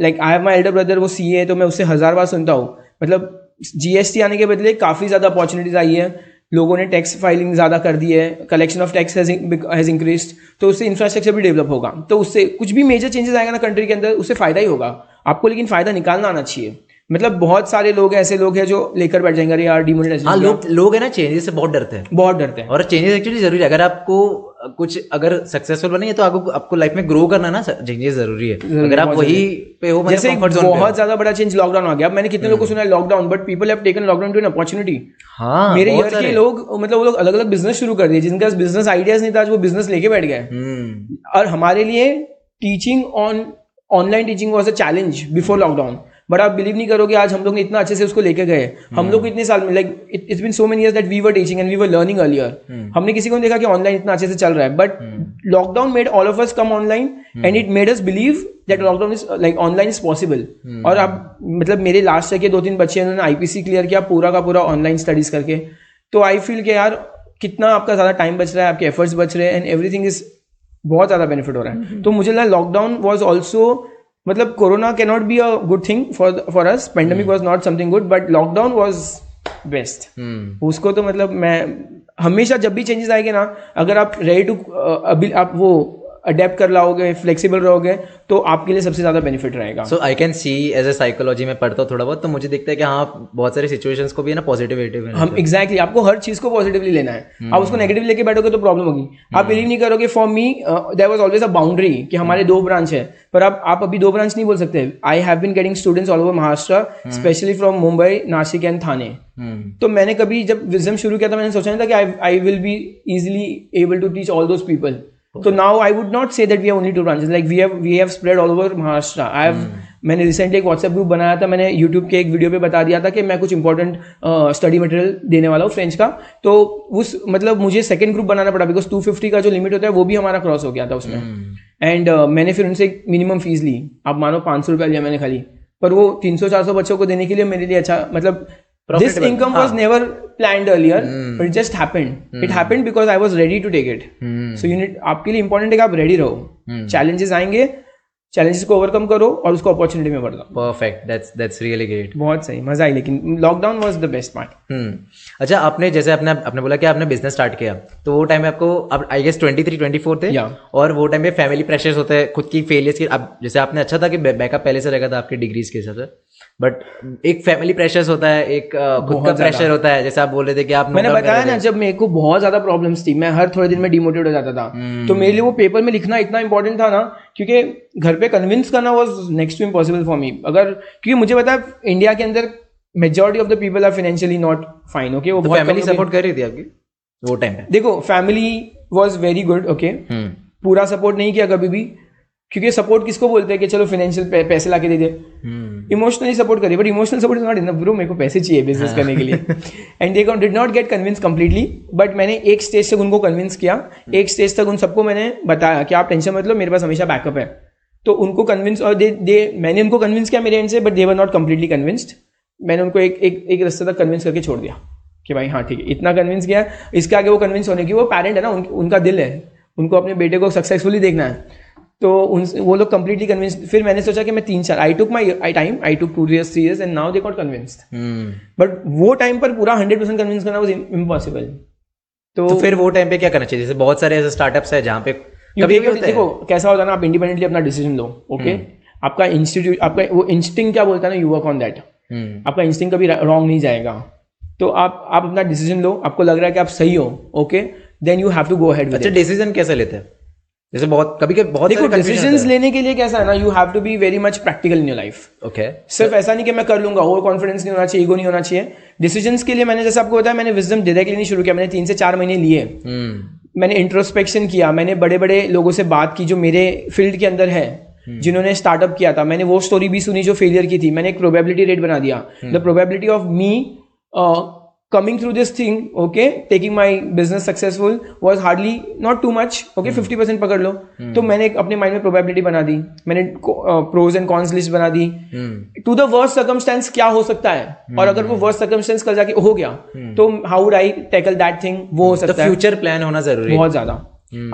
Like I have my elder brother वो सी है तो मैं उससे हज़ार बार सुनता हूँ। मतलब जीएसटी आने के बदले काफ़ी ज़्यादा अपॉर्चुनिटीज़ आई है। लोगों ने टैक्स फाइलिंग ज़्यादा कर दी है collection of tax has increase तो उससे इंफ्रास्ट्रक्चर भी डेवलप होगा। तो उससे कुछ भी मेजर चेंजेस आएगा ना कंट्री के अंदर उससे फ़ायदा ही होगा। आपको लेकिन फ़ायदा निकालना आना चाहिए। मतलब बहुत सारे लोग ऐसे लोग हैं जो लेकर बैठ जाएँगे अरे यार हाँ लोग लोग है ना चेंजेस से बहुत डरते हैं। बहुत डरते हैं। और चेंजेस एक्चुअली ज़रूरी है। अगर आपको कुछ अगर सक्सेसफुल बने तो आपको आपको लाइफ में ग्रो करना ना चेंजेस ज़रूरी है। अगर आप वही पे हो मतलब जैसे। बहुत ज़्यादा बड़ा चेंज लॉकडाउन आ गया। मैंने कितने लोगों को सुना है lockdown but people have taken lockdown to an opportunity हाँ मेरे ईयर के लोग मतलब वो लोग अलग अलग बिज़नेस शुरू कर दिए जिनका बिज़नेस आइडियाज़ नहीं था आज वो बिज़नेस लेके बैठ गए। हम्म। और हमारे लिए teaching on online teaching was a challenge before lockdown but आप बिलीव नहीं करोगे आज हम लोग ने इतना अच्छे से उसको लेके गए। हम लोग इतने साल में like it's been so many years that we were teaching and we were learning earlier हमने किसी को नहीं देखा कि ऑनलाइन इतना अच्छे से चल रहा है। But lockdown made all of us come online and it made us believe that lockdown is like online is possible और अब मतलब मेरे लास्ट ईयर के दो तीन बच्चे उन्होंने आईपीसी क्लियर किया पूरा का पूरा ऑनलाइन स्टडीज़ करके। तो आई फील के यार कितना आपका ज़्यादा टाइम बच रहा है आपके एफर्ट्स बच रहे हैं एंड एवरीथिंग इज़ बहुत ज़्यादा बेनिफिट हो रहा है। तो मुझे लगा लॉकडाउन वॉज़ ऑल्सो मतलब corona can not be a good thing for for us pandemic was not something good but lockdown was best hmm. उसको तो मतलब मैं हमेशा जब भी चेंजेस आएँगे ना अगर आप रेडी टू अभी आप वो अडेप्ट कर लाओगे फ्लेक्सिबल रहोगे तो आपके लिए सबसे ज़्यादा बेनिफिट रहेगा। So I can see as a psychology में पढ़ता हूँ थोड़ा बहुत तो मुझे दिखता है कि हाँ बहुत सारी सिचुएशंस को भी है ना पॉजिटिव में हम एग्जैक्टली exactly, आपको हर चीज़ को पॉजिटिवली लेना है। आप उसको नेगेटिव लेके बैठोगे तो प्रॉब्लम होगी। आप बिलीव नहीं करोगे for me there was always a boundary कि हमारे दो ब्रांच है। पर आप आप अभी दो ब्रांच नहीं बोल सकते। I have been getting students all over Maharashtra specially from Mumbai Nashik and Thane तो मैंने कभी जब विजडम शुरू किया था मैंने सोचा नहीं था कि I I will be easily able to teach all those people तो now I would not say that we only two branches like we have we have spread all over Maharashtra I have मैंने recently एक WhatsApp group बनाया था मैंने YouTube के एक video पे बता दिया था कि मैं कुछ इंपॉर्टेंट स्टडी मटेरियल देने वाला हूँ फ्रेंच का। तो उस मतलब मुझे सेकंड ग्रुप बनाना पड़ा बिकॉज़ 250 का जो लिमिट होता है वो भी हमारा क्रॉस हो गया था उसमें। एंड मैंने फिर उनसे मिनिमम फ़ीस ली। आप मानो पाँच सौ रुपया लिया मैंने खाली। पर वो तीन सौ चार सौ बच्चों को देने के लिए मेरे लिए अच्छा मतलब Profitable, income was never planned earlier but it just happened. It happened because i was ready to take it. So you need आपके लिए इंपॉर्टेंट है कि आप रेडी रहो। चैलेंजेस आएँगे चैलेंजेस को ओवरकम करो और उसको अपॉर्चुनिटी में बढ़ दो perfect that's that's really great बहुत सही मज़ा आई लेकिन lockdown was the best part अच्छा आपने जैसे आपने आपने बोला कि आपने बिज़नेस स्टार्ट किया तो वो टाइम में आपको अब I guess twenty three twenty four थे? Yeah. और वो टाइम पे फैमिली प्रेशर्स होते हैं खुद की फेलियर्स की अब जैसे आपने अच्छा था कि बैकअप पहले से रहेगा था आपके डिग्रीज के हिसाब से? बट एक फैमिली प्रेशर्स होता है एक खुद का प्रेशर होता है जैसे आप बोल रहे थे कि आप मैंने बताया ना जब मेरे को बहुत ज़्यादा प्रॉब्लम्स थी मैं हर थोड़े दिन में डिमोटिवेट हो जाता था। हम्म। तो मेरे लिए वो पेपर में लिखना इतना इंपॉर्टेंट था ना क्योंकि घर पे कन्विंस करना was next to impossible for me अगर क्योंकि मुझे पता है इंडिया के अंदर majority of the people are financially not fine okay वो तो फैमिली कम सपोर्ट कर रही थी आपकी? वो टाइम देखो family was very good okay पूरा सपोर्ट नहीं किया कभी भी। क्योंकि सपोर्ट किसको बोलते हैं कि चलो फाइनेंशियल पैसे ला के दे दे। हम्म। इमोशनली सपोर्ट करिए but emotional support is not enough bro मेरे को पैसे चाहिए बिज़नेस हाँ। करने के लिए। And they did not get convince completely but मैंने एक स्टेज तक उनको कन्विंस किया। एक स्टेज तक उन सबको मैंने बताया कि आप टेंशन मत लो मेरे पास हमेशा बैकअप है। तो उनको कन्विंस और दे दे मैंने उनको कन्विंस किया मेरे एंड से but they were not completely convinced मैंने उनको एक एक एक रास्ते तक कन्विंस करके छोड़ दिया कि भाई हाँ ठीक है इतना कन्विंस किया। इसके आगे वो कन्विंस होने की वो पेरेंट है ना उन, उनका दिल है। उनको अपने बेटे को सक्सेसफुली देखना है। तो उन वो लोग कंप्लीटली कन्विंस फिर मैंने सोचा कि मैं तीन साल I took my I time I took two years three years and now they got convinced but वो टाइम पर पूरा हंड्रेड परसेंट कन्विंस करना वॉज़ इम्पॉसिबल तो, तो फिर वो टाइम पे क्या करना चाहिए? जैसे बहुत सारे ऐसे स्टार्टअप्स है जहाँ पे कभी भी होता देखो कैसा होता है ना आप इंडिपेंडेंटली अपना डिसीज़न लो ओके आपका इंस्टीट्यूट आपका वो इंस्टिंग क्या बोलता है ना यू वर्क ऑन दैट आपका इंस्टिंग कभी रॉन्ग नहीं जाएगा। तो आप आप अपना डिसीज़न लो आपको लग रहा है कि आप सही हो okay then you have to go head अच्छा डिसीज़न कैसे लेते हैं? जैसे बहुत कभी कभी बहुत देखो डिसीजंस लेने के लिए कैसा है ना you have to be very much practical in your life okay सिर्फ़ ऐसा नहीं कि मैं कर लूँगा ओवर कॉन्फिडेंस नहीं होना चाहिए ईगो नहीं होना चाहिए। डिसीजंस के लिए मैंने जैसे आपको बताया मैंने विजडम डायरेक्टली नहीं शुरू किया मैंने तीन से चार महीने लिए। हम्म। मैंने इंट्रोस्पेक्शन किया मैंने बड़े बड़े लोगों से बात की जो मेरे फ़ील्ड के अंदर है जिन्होंने स्टार्टअप किया था। मैंने वो स्टोरी भी सुनी जो फेलियर की थी। मैंने एक प्रोबेबिलिटी रेट बना दिया। The probability of me coming through this thing okay taking my business successful was hardly not too much okay fifty percent पकड़ लो। तो मैंने अपने माइंड में प्रोबेबिलिटी बना दी मैंने प्रोज एंड कॉन्स लिस्ट बना दी। टू द वर्स्ट सर्कमस्टेंस क्या हो सकता है? और अगर वो वर्स्ट सर्कमस्टेंस कल जाके हो गया तो how would I tackle that thing वो हो सकता है। फ्यूचर प्लान होना ज़रूरी है। बहुत ज़्यादा।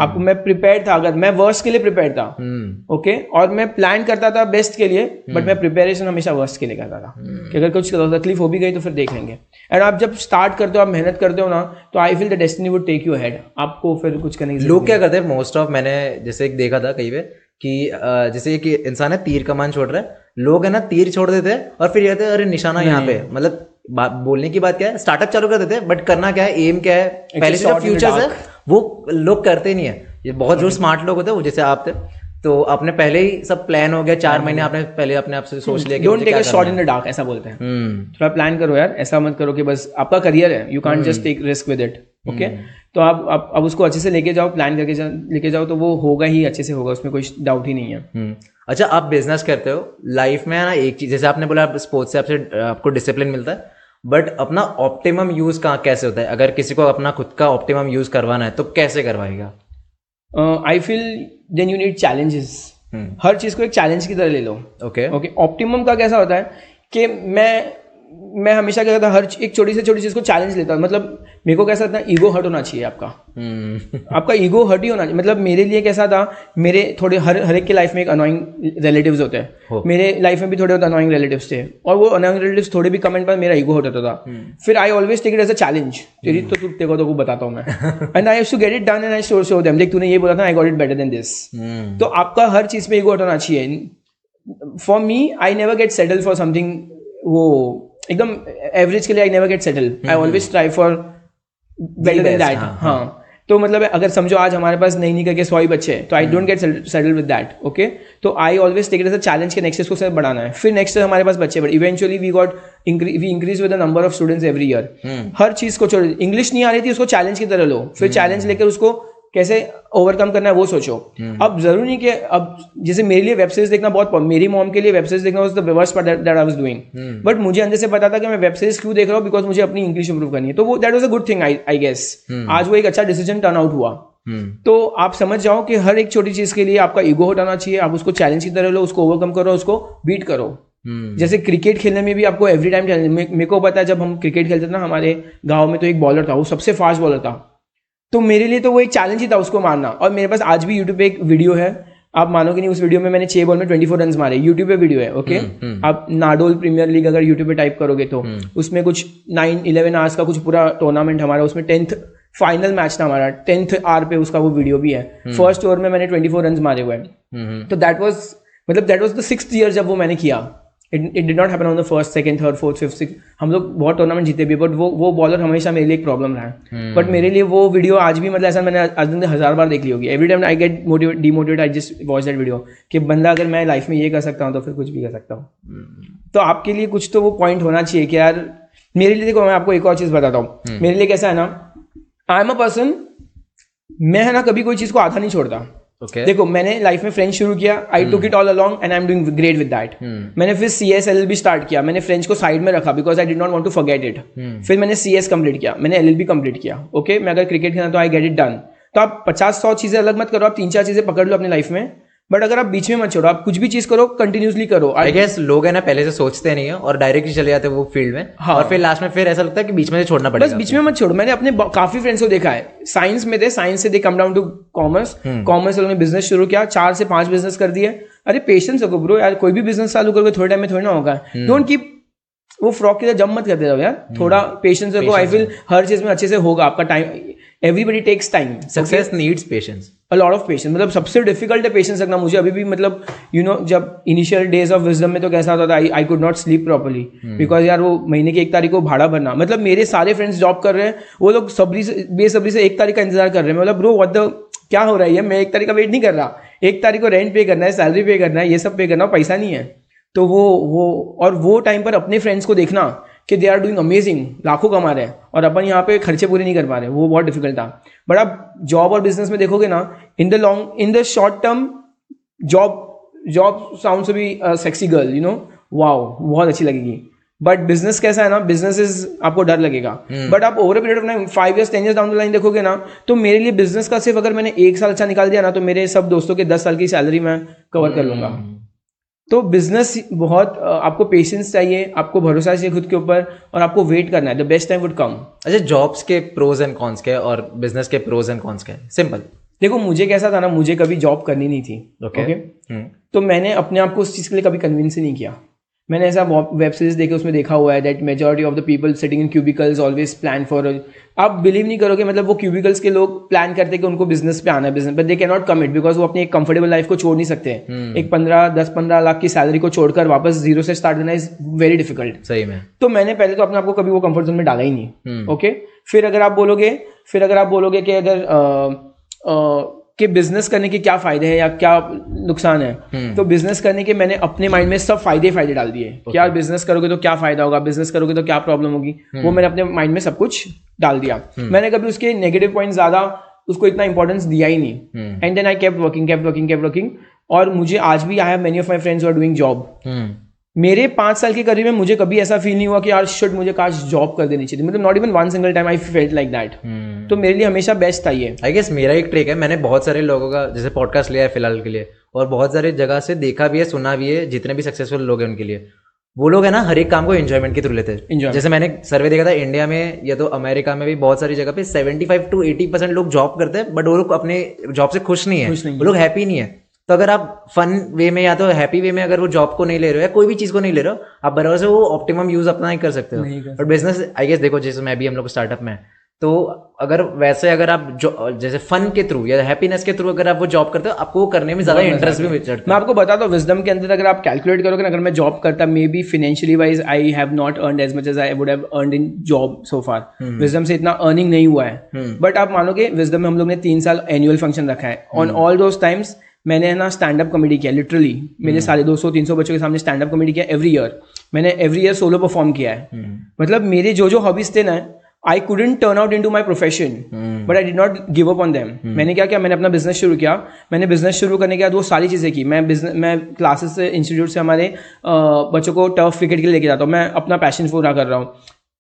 आपको मैं प्रिपेयर था अगर मैं वर्स्ट के लिए प्रिपेयर था हम्म। ओके और मैं प्लान करता था बेस्ट के लिए बट मैं प्रिपेरेशन हमेशा वर्स्ट के लिए करता था। कि अगर कुछ तकलीफ़ हो भी गई तो फिर देख लेंगे। एंड आप जब स्टार्ट करते हो आप मेहनत करते हो ना तो I feel the destiny would take you head आपको फिर कुछ करने की लोग क्या करते हैं मोस्ट ऑफ़ मैंने जैसे एक देखा था कहीं पे कि जैसे एक इंसान है तीर कमान छोड़ रहा है। लोग है ना तीर छोड़ देते हैं और फिर कहते हैं अरे निशाना यहाँ पे। मतलब बोलने की बात क्या है स्टार्टअप चालू कर देते हैं बट करना क्या है एम क्या है? पहले से फ्यूचर्स है वो लोग करते नहीं है। ये बहुत जो स्मार्ट लोग होते हैं जैसे आप थे तो आपने पहले ही सब प्लान हो गया चार महीने आपने पहले अपने आप से सोच लिया don't take a shot in the dark ऐसा बोलते हैं। हम्म थोड़ा प्लान करो यार ऐसा मत करो कि बस आपका करियर है you can't just take risk with it okay तो आप आप अब उसको अच्छे से लेके जाओ प्लान करके जा- लेके जाओ तो वो होगा ही अच्छे से होगा उसमें कोई डाउट ही नहीं है। हम्म। अच्छा आप बिज़नेस करते हो लाइफ में ना एक चीज़ जैसे आपने बोला आप स्पोर्ट्स से आपसे आपको डिसिप्लिन मिलता है बट अपना ऑप्टिमम यूज़ कहाँ कैसे होता है? अगर किसी को अपना खुद का ऑप्टिमम यूज़ करवाना है तो कैसे करवाएगा? I feel then you need challenges. हर चीज़ को एक चैलेंज की तरह ले लो. ओके ओके ऑप्टिमम का कैसा होता है कि मैं मैं हमेशा क्या करता हर एक छोटी से छोटी चीज़ को चैलेंज लेता हूँ। मतलब मेरे को कैसा था ईगो हट होना चाहिए आपका। हम्म। आपका ईगो हट ही होना चाहिए। मतलब मेरे लिए कैसा था मेरे थोड़े हर हर एक के लाइफ में एक अनोइंग रिलेटिव्स होते हो। मेरे लाइफ में भी थोड़े अनोइंग रिलेटिव्स थे। और वो अनोइंग रिलेटिव्स थोड़े भी कमेंट पर मेरा ईगो हट होता था। फिर I always take it as a challenge तेरी तो तू को तो बताता हूँ मैं। And I to get it done and I show show them देख तूने ये बोला था I got it better than this hmm. तो आपका हर चीज़ पे ईगो हट होना चाहिए। For me I never get settle for something वो एकदम एवरेज के लिए I never get settle I always try for better than that हाँ, तो मतलब अगर समझो आज हमारे पास नई नई करके सौ ही बच्चे हैं तो I don't get settle with that okay तो I always take it as a challenge के नेक्स्ट को सिर्फ़ बढ़ाना है. फिर नेक्स्ट हमारे पास बच्चे but eventually we got we increase with the number of students every year हर चीज़ को छोड़ इंग्लिश नहीं आ रही थी उसको चैलेंज की तरह लो. फिर चैलेंज लेकर उसको कैसे ओवरकम करना है वो सोचो। अब ज़रूरी नहीं कि अब जैसे मेरे लिए वेब सीरीज़ देखना बहुत मेरी मॉम के लिए वेब सीरीज़ देखना the worst that I was doing but मुझे अंदर से पता था कि मैं वेब सीरीज़ क्यों देख रहा हूँ? बिकॉज़ मुझे अपनी इंग्लिश इंप्रूव करनी है। तो वो that was a good thing I I guess आज वो एक अच्छा डिसीज़न टर्न आउट हुआ। हम्म। तो आप समझ जाओ कि हर एक छोटी चीज़ के लिए आपका ईगो हटाना चाहिए। आप उसको चैलेंज की तरह लो उसको ओवरकम करो उसको बीट करो। हम्म। जैसे क्रिकेट खेलने में भी आपको एवरी टाइम मेरे को पता है जब हम क्रिकेट खेलते थे ना हमारे गाँव में तो एक बॉलर था वो सबसे फास्ट बॉलर था। तो मेरे लिए तो वो एक चैलेंज ही था उसको मारना। और मेरे पास आज भी यूट्यूब पे एक वीडियो है। आप मानोगे नहीं उस वीडियो में मैंने छह बॉल में ट्वेंटी फोर रन मारे। यूट्यूब पे वीडियो है ओके आप नाडोल प्रीमियर लीग अगर यूट्यूब पे टाइप करोगे तो। उसमें कुछ नाइन इलेवन आवर्स का कुछ पूरा टूर्नामेंट हमारा उसमें टेंथ फाइनल मैच था हमारा। टेंथ आर पे उसका वो वीडियो भी है। फ़र्स्ट ओवर में मैंने ट्वेंटी फोर रन मारे हुए हैं। हम्म तो दैट वॉज़ मतलब that was the six year जब वो मैंने किया। It it did not happen on the first second third fourth fifth six हम लोग बहुत टूर्नामेंट जीते भी बट वो वो बॉलर हमेशा मेरे लिए एक प्रॉब्लम रहा। है बट मेरे लिए वो वीडियो आज भी मतलब ऐसा मैंने आज दिन हज़ार बार देख ली होगी। Every time I get motivate demotivate I just watch that video कि बंदा अगर मैं लाइफ में ये कर सकता हूँ तो फिर कुछ भी कर सकता हूँ। तो आपके लिए कुछ तो वो पॉइंट होना चाहिए कि यार मेरे लिए देखो मैं आपको एक और चीज़ बताता हूँ। मेरे लिए कैसा है ना आई एम अ पर्सन मैं है ना कभी कोई चीज़ को आधा नहीं छोड़ता। ओके देखो मैंने लाइफ में फ्रेंच शुरू किया I took it all along and I am doing great with that मैंने फिर C S L B start किया. मैंने फ्रेंच को साइड में रखा because I did not want to forget it फिर मैंने सी एस कंप्लीट किया. मैंने एल एल बी कंप्लीट किया. Okay okay? मैं अगर क्रिकेट खेला तो आई गेट इट डन तो आप पचास सौ चीज़ें अलग मत करो. आप तीन चार चीज़ें पकड़ लो अपनी लाइफ में. बट अगर आप बीच में मत छोड़ो आप कुछ भी चीज़ करो कंटिन्यूसली करो। आई गेस लोग है ना पहले से सोचते नहीं है और डायरेक्ट ही चले जाते हैं वो फ़ील्ड में। हाँ। और फिर लास्ट में फिर ऐसा लगता है कि बीच में से छोड़ना बस पड़ेगा बीच में मत छोड़ो। मैंने अपने काफ़ी फ्रेंड्स को देखा है। साइंस में थे साइंस से they come down to commerce commerce से उन्होंने बिज़नेस शुरू किया चार से पाँच बिज़नेस कर दिए। अरे पेशेंस रखो ब्रो यार कोई भी बिज़नेस चालू करोगे थोड़े टाइम में थोड़ी ना होगा। डोंट कीप वो फ्रॉक की तरह जम मत करते रहो यार। थोड़ा पेशेंस रखो। आई फील हर चीज़ में अच्छे से होगा आपका time everybody takes time success needs patience a lot of patience मतलब सबसे डिफ़िकल्ट है पेशेंस रखना। मुझे अभी भी मतलब यू नो जब इनिशियल डेज़ ऑफ़ विजडम में तो कैसा होता था I I could not sleep properly because यार वो महीने की एक तारीख को भाड़ा भरना। मतलब मेरे सारे फ्रेंड्स जॉब कर रहे हैं वो लोग सबरी से बेसब्री से एक तारीख का इंतज़ार कर रहे हैं। मतलब ब्रो व्हाट द क्या हो रहा है ये? मैं एक तारीख का वेट नहीं कर रहा। एक तारीख को रेंट पे करना है सैलरी पे करना है ये सब पे करना पैसा नहीं है। तो वो वो और वो टाइम पर अपने फ्रेंड्स को देखना। कि दे आर डूइंग अमेजिंग लाखों कमा रहे हैं और अपन यहाँ पे खर्चे पूरे नहीं कर पा रहे वो बहुत डिफ़िकल्ट था। बट आप जॉब और बिज़नेस में देखोगे ना in the long in the short term job job sound be sexy girl you know wow बहुत अच्छी लगेगी। बट बिज़नेस कैसा है ना बिज़नेस इज़ आपको डर लगेगा। बट आप over period of time five years ten years down the line देखोगे ना तो मेरे लिए बिज़नेस का सिर्फ़ अगर मैंने एक साल अच्छा निकाल दिया ना तो मेरे सब दोस्तों के दस साल की सैलरी मैं कवर कर लूँगा। तो बिज़नेस बहुत आपको पेशेंस चाहिए आपको भरोसा चाहिए खुद के ऊपर और आपको वेट करना है। The best time would come अच्छा जॉब्स के प्रोज एंड कॉन्स के और बिज़नेस के प्रोज एंड कॉन्स के। सिंपल देखो मुझे कैसा था ना मुझे कभी जॉब करनी नहीं थी ओके okay? okay? तो मैंने अपने आप को उस चीज़ के लिए कभी कन्विंस ही नहीं किया। मैंने ऐसा वेब सीरीज़ देखे उसमें देखा हुआ है that majority of the people sitting in cubicles always plan for आप बिलीव नहीं करोगे मतलब वो क्यूबिकल्स के लोग प्लान करते कि उनको बिज़नेस पे आना है business but they can not commit because वो अपनी एक कंफर्टेबल लाइफ को छोड़ नहीं सकते hmm. एक पंद्रह दस पंद्रह लाख की सैलरी को छोड़कर वापस ज़ीरो से स्टार्ट देना इज़ वेरी डिफ़िकल्ट सही में तो मैंने पहले तो अपने आपको कभी वो कंफर्ट जोन में डाला ही नहीं ओके hmm. okay? फिर अगर आप बोलोगे फिर अगर आप बोलोगे कि अगर कि बिज़नेस करने के क्या फ़ायदे हैं या क्या नुकसान है? hmm. तो बिज़नेस करने के मैंने अपने माइंड में सब फ़ायदे फ़ायदे डाल दिए। Okay. यार बिज़नेस करोगे तो क्या फ़ायदा होगा? बिज़नेस करोगे तो क्या प्रॉब्लम होगी? hmm. वो मैंने अपने माइंड में सब कुछ डाल दिया। hmm. मैंने कभी उसके नेगेटिव पॉइंट ज़्यादा उसको इतना इंपॉर्टेंस दिया ही नहीं। And then I keep working keep working keep working और मुझे आज भी I have many of my friends are doing job मेरे पाँच साल के करीब में मुझे कभी ऐसा फील नहीं हुआ कि यार शुड मुझे काश जॉब कर देनी चाहिए। मतलब not even one single time I felt like that तो मेरे लिए हमेशा बेस्ट था ये। आई गेस मेरा एक ट्रिक है मैंने बहुत सारे लोगों का जैसे पॉडकास्ट लिया है फ़िलहाल के लिए और बहुत सारे जगह से देखा भी है सुना भी है जितने भी सक्सेसफुल लोग हैं उनके लिए। वो लोग है ना हर एक काम को एंजॉयमेंट के थ्रू लेते हैं। जैसे मैंने सर्वे देखा था इंडिया में या तो अमेरिका में भी बहुत सारी जगह पे 75 टू 80 परसेंट लोग जॉब करते हैं बट वो लोग अपने जॉब से खुश नहीं है। वो लोग हैप्पी नहीं है। तो अगर आप फन वे में या तो हैप्पी वे में अगर वो जॉब को नहीं ले रहे हो या कोई भी चीज़ को नहीं ले रहे हो आप बराबर से वो ऑप्टिमम यूज़ अपना ही कर सकते हो। बट बिज़नेस आई गेस देखो जैसे मैं भी हम लोग स्टार्टअप में तो अगर वैसे अगर आप जो जैसे फन के थ्रू या हैप्पीनेस के थ्रू अगर आप वो जॉब करते हो आपको वो करने में ज़्यादा इंटरेस्ट भी चढ़ता मैं आपको बता दो विजडम के अंदर अगर आप कैलकुलेट करोगे अगर मैं जॉब करता maybe financially wise I have not earn as much as I would have earn in job so far Wisdom से इतना अर्निंग नहीं हुआ है। बट हम्म। आप मानोगे विजडम में हम लोग ने तीन साल एनुअल फ़ंक्शन रखा है। ऑन ऑल दोज टाइम्स मैंने है ना स्टैंड अप कॉमेडी किया लिटरली मैंने हम्म। साढ़े दो सौ तीन सौ बच्चों के सामने स्टैंड अप कॉमेडी किया एवरी ईयर मैंने एवरी ईयर सोलो परफॉर्म किया है। हम्म। मतलब मेरे जो जो हॉबीज थे ना I couldn't turn out into my profession but I did not give up on them मैंने क्या किया? मैंने अपना बिज़नेस शुरू किया। मैंने बिज़नेस शुरू करने के बाद वो सारी चीज़ें की। मैं बिज़नेस मैं क्लासेस से इंस्टीट्यूट से हमारे बच्चों को टर्फ क्रिकेट के लिए लेके जाता हूँ। मैं अपना पैशन पूरा कर रहा हूँ।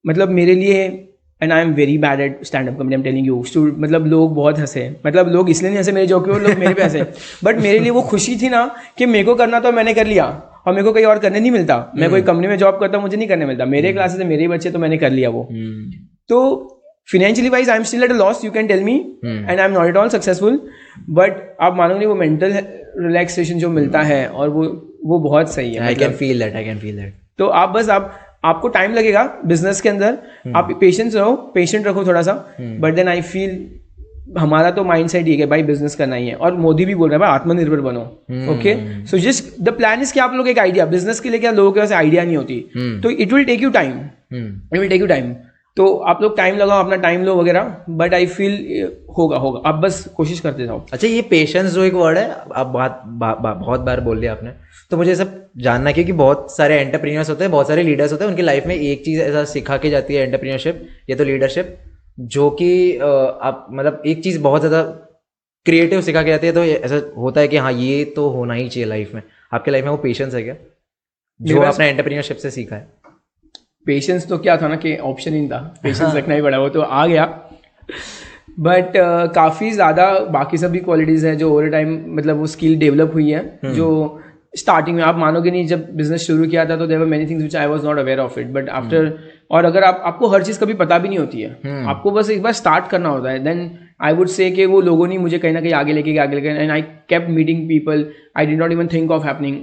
मतलब मेरे लिए and I am very bad at stand up comedy am telling you मतलब लोग बहुत हंसे। मतलब लोग इसलिए नहीं हंसे मेरे जो कि लोग मेरे पे हंसे। बट मेरे लिए वो खुशी थी ना कि मेरे को करना तो मैंने कर लिया और मेरे को कहीं और करने नहीं मिलता। मैं कोई कंपनी में जॉब करता मुझे नहीं करने मिलता। मेरे क्लासेस है मेरे बच्चे तो मैंने कर लिया वो। तो financially wise I am still at loss you can tell me and I am not at all successful but आप मानोगे वो मेंटल रिलैक्सेशन जो मिलता है और वो वो बहुत सही है I can feel that I can feel that तो आप बस आप आपको टाइम लगेगा बिज़नेस के अंदर। हम्म। आप पेशेंस रहो पेशेंट रखो थोड़ा सा बट देन आई फील हमारा तो माइंड सेट ही है भाई बिज़नेस करना ही है। और मोदी भी बोल रहे हैं भाई आत्मनिर्भर बनो। Okay so just the plan is कि आप लोग एक आइडिया बिज़नेस के लिए क्या लोगों के पास आइडिया नहीं होती। हम्म। तो it will take you time it will take you time तो आप लोग टाइम लगाओ अपना टाइम लो वगैरह बट आई फील होगा होगा। आप बस कोशिश करते जाओ। अच्छा ये पेशेंस जो एक वर्ड है आप बात बहुत बार बोल दिया आपने। तो मुझे सब जानना क्योंकि बहुत सारे एंटरप्रीनियर्स होते हैं बहुत सारे लीडर्स होते हैं उनकी लाइफ में एक चीज़ ऐसा सिखा के जाती है एंटरप्रीनियरशिप या तो लीडरशिप जो कि आप मतलब एक चीज़ बहुत ज़्यादा क्रिएटिव सिखा के जाती है तो ऐसा होता है कि हाँ ये तो होना ही चाहिए लाइफ में आपके लाइफ में वो पेशेंस है क्या जो आपने एंटरप्रीनियरशिप से सीखा है पेशेंस तो क्या था ना कि ऑप्शन ही था पेशेंस। रखना ही पड़ा वो तो आ गया बट uh, काफ़ी ज़्यादा बाकी सभी क्वालिटीज़ हैं जो ओवर टाइम मतलब वो स्किल डेवलप हुई है हम्म। जो स्टार्टिंग में आप मानोगे नहीं जब बिज़नेस शुरू किया था तो there were many things which I was not aware of it but after और अगर आप आपको हर चीज़ कभी पता भी नहीं होती है hmm. आपको बस एक बार स्टार्ट करना होता है देन आई वुड से कि वो लोगों ने मुझे कहीं ना कहीं आगे लेके आगे लेके and I kept meeting people I did not even think of happening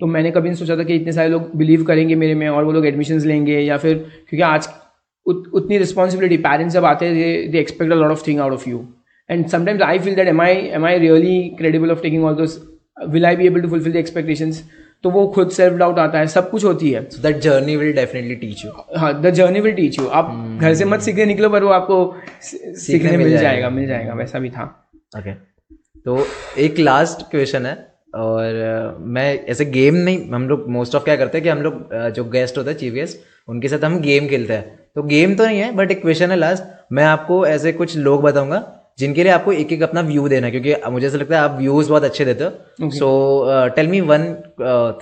तो मैंने कभी नहीं सोचा था कि इतने सारे लोग बिलीव करेंगे मेरे में और वो लोग एडमिशन लेंगे या फिर क्योंकि आज उत, उतनी रिस्पॉन्सिबिलिटी पेरेंट्स जब आते हैं they expect a lot of thing out of you and sometimes I feel that am I am I really credible of taking all those will I be able to fulfil the expectations तो वो खुद self doubt आता है सब कुछ होती है। That journey will definitely teach you हाँ the journey will teach you आप hmm. घर से मत सीखने निकलो पर वो आपको सीखने मिल जाएगा। मिल जाएगा वैसा भी था। ओके तो एक लास्ट क्वेश्चन है और मैं ऐसे गेम नहीं हम लोग मोस्ट ऑफ़ क्या करते हैं कि हम लोग जो गेस्ट होते हैं चीफ गेस्ट उनके साथ हम गेम खेलते हैं। तो गेम तो नहीं है बट एक क्वेश्चन है लास्ट मैं आपको ऐसे कुछ लोग बताऊँगा जिनके लिए आपको एक एक अपना व्यू देना है क्योंकि मुझे ऐसा लगता है आप व्यूज़ बहुत अच्छे देते हो so tell me one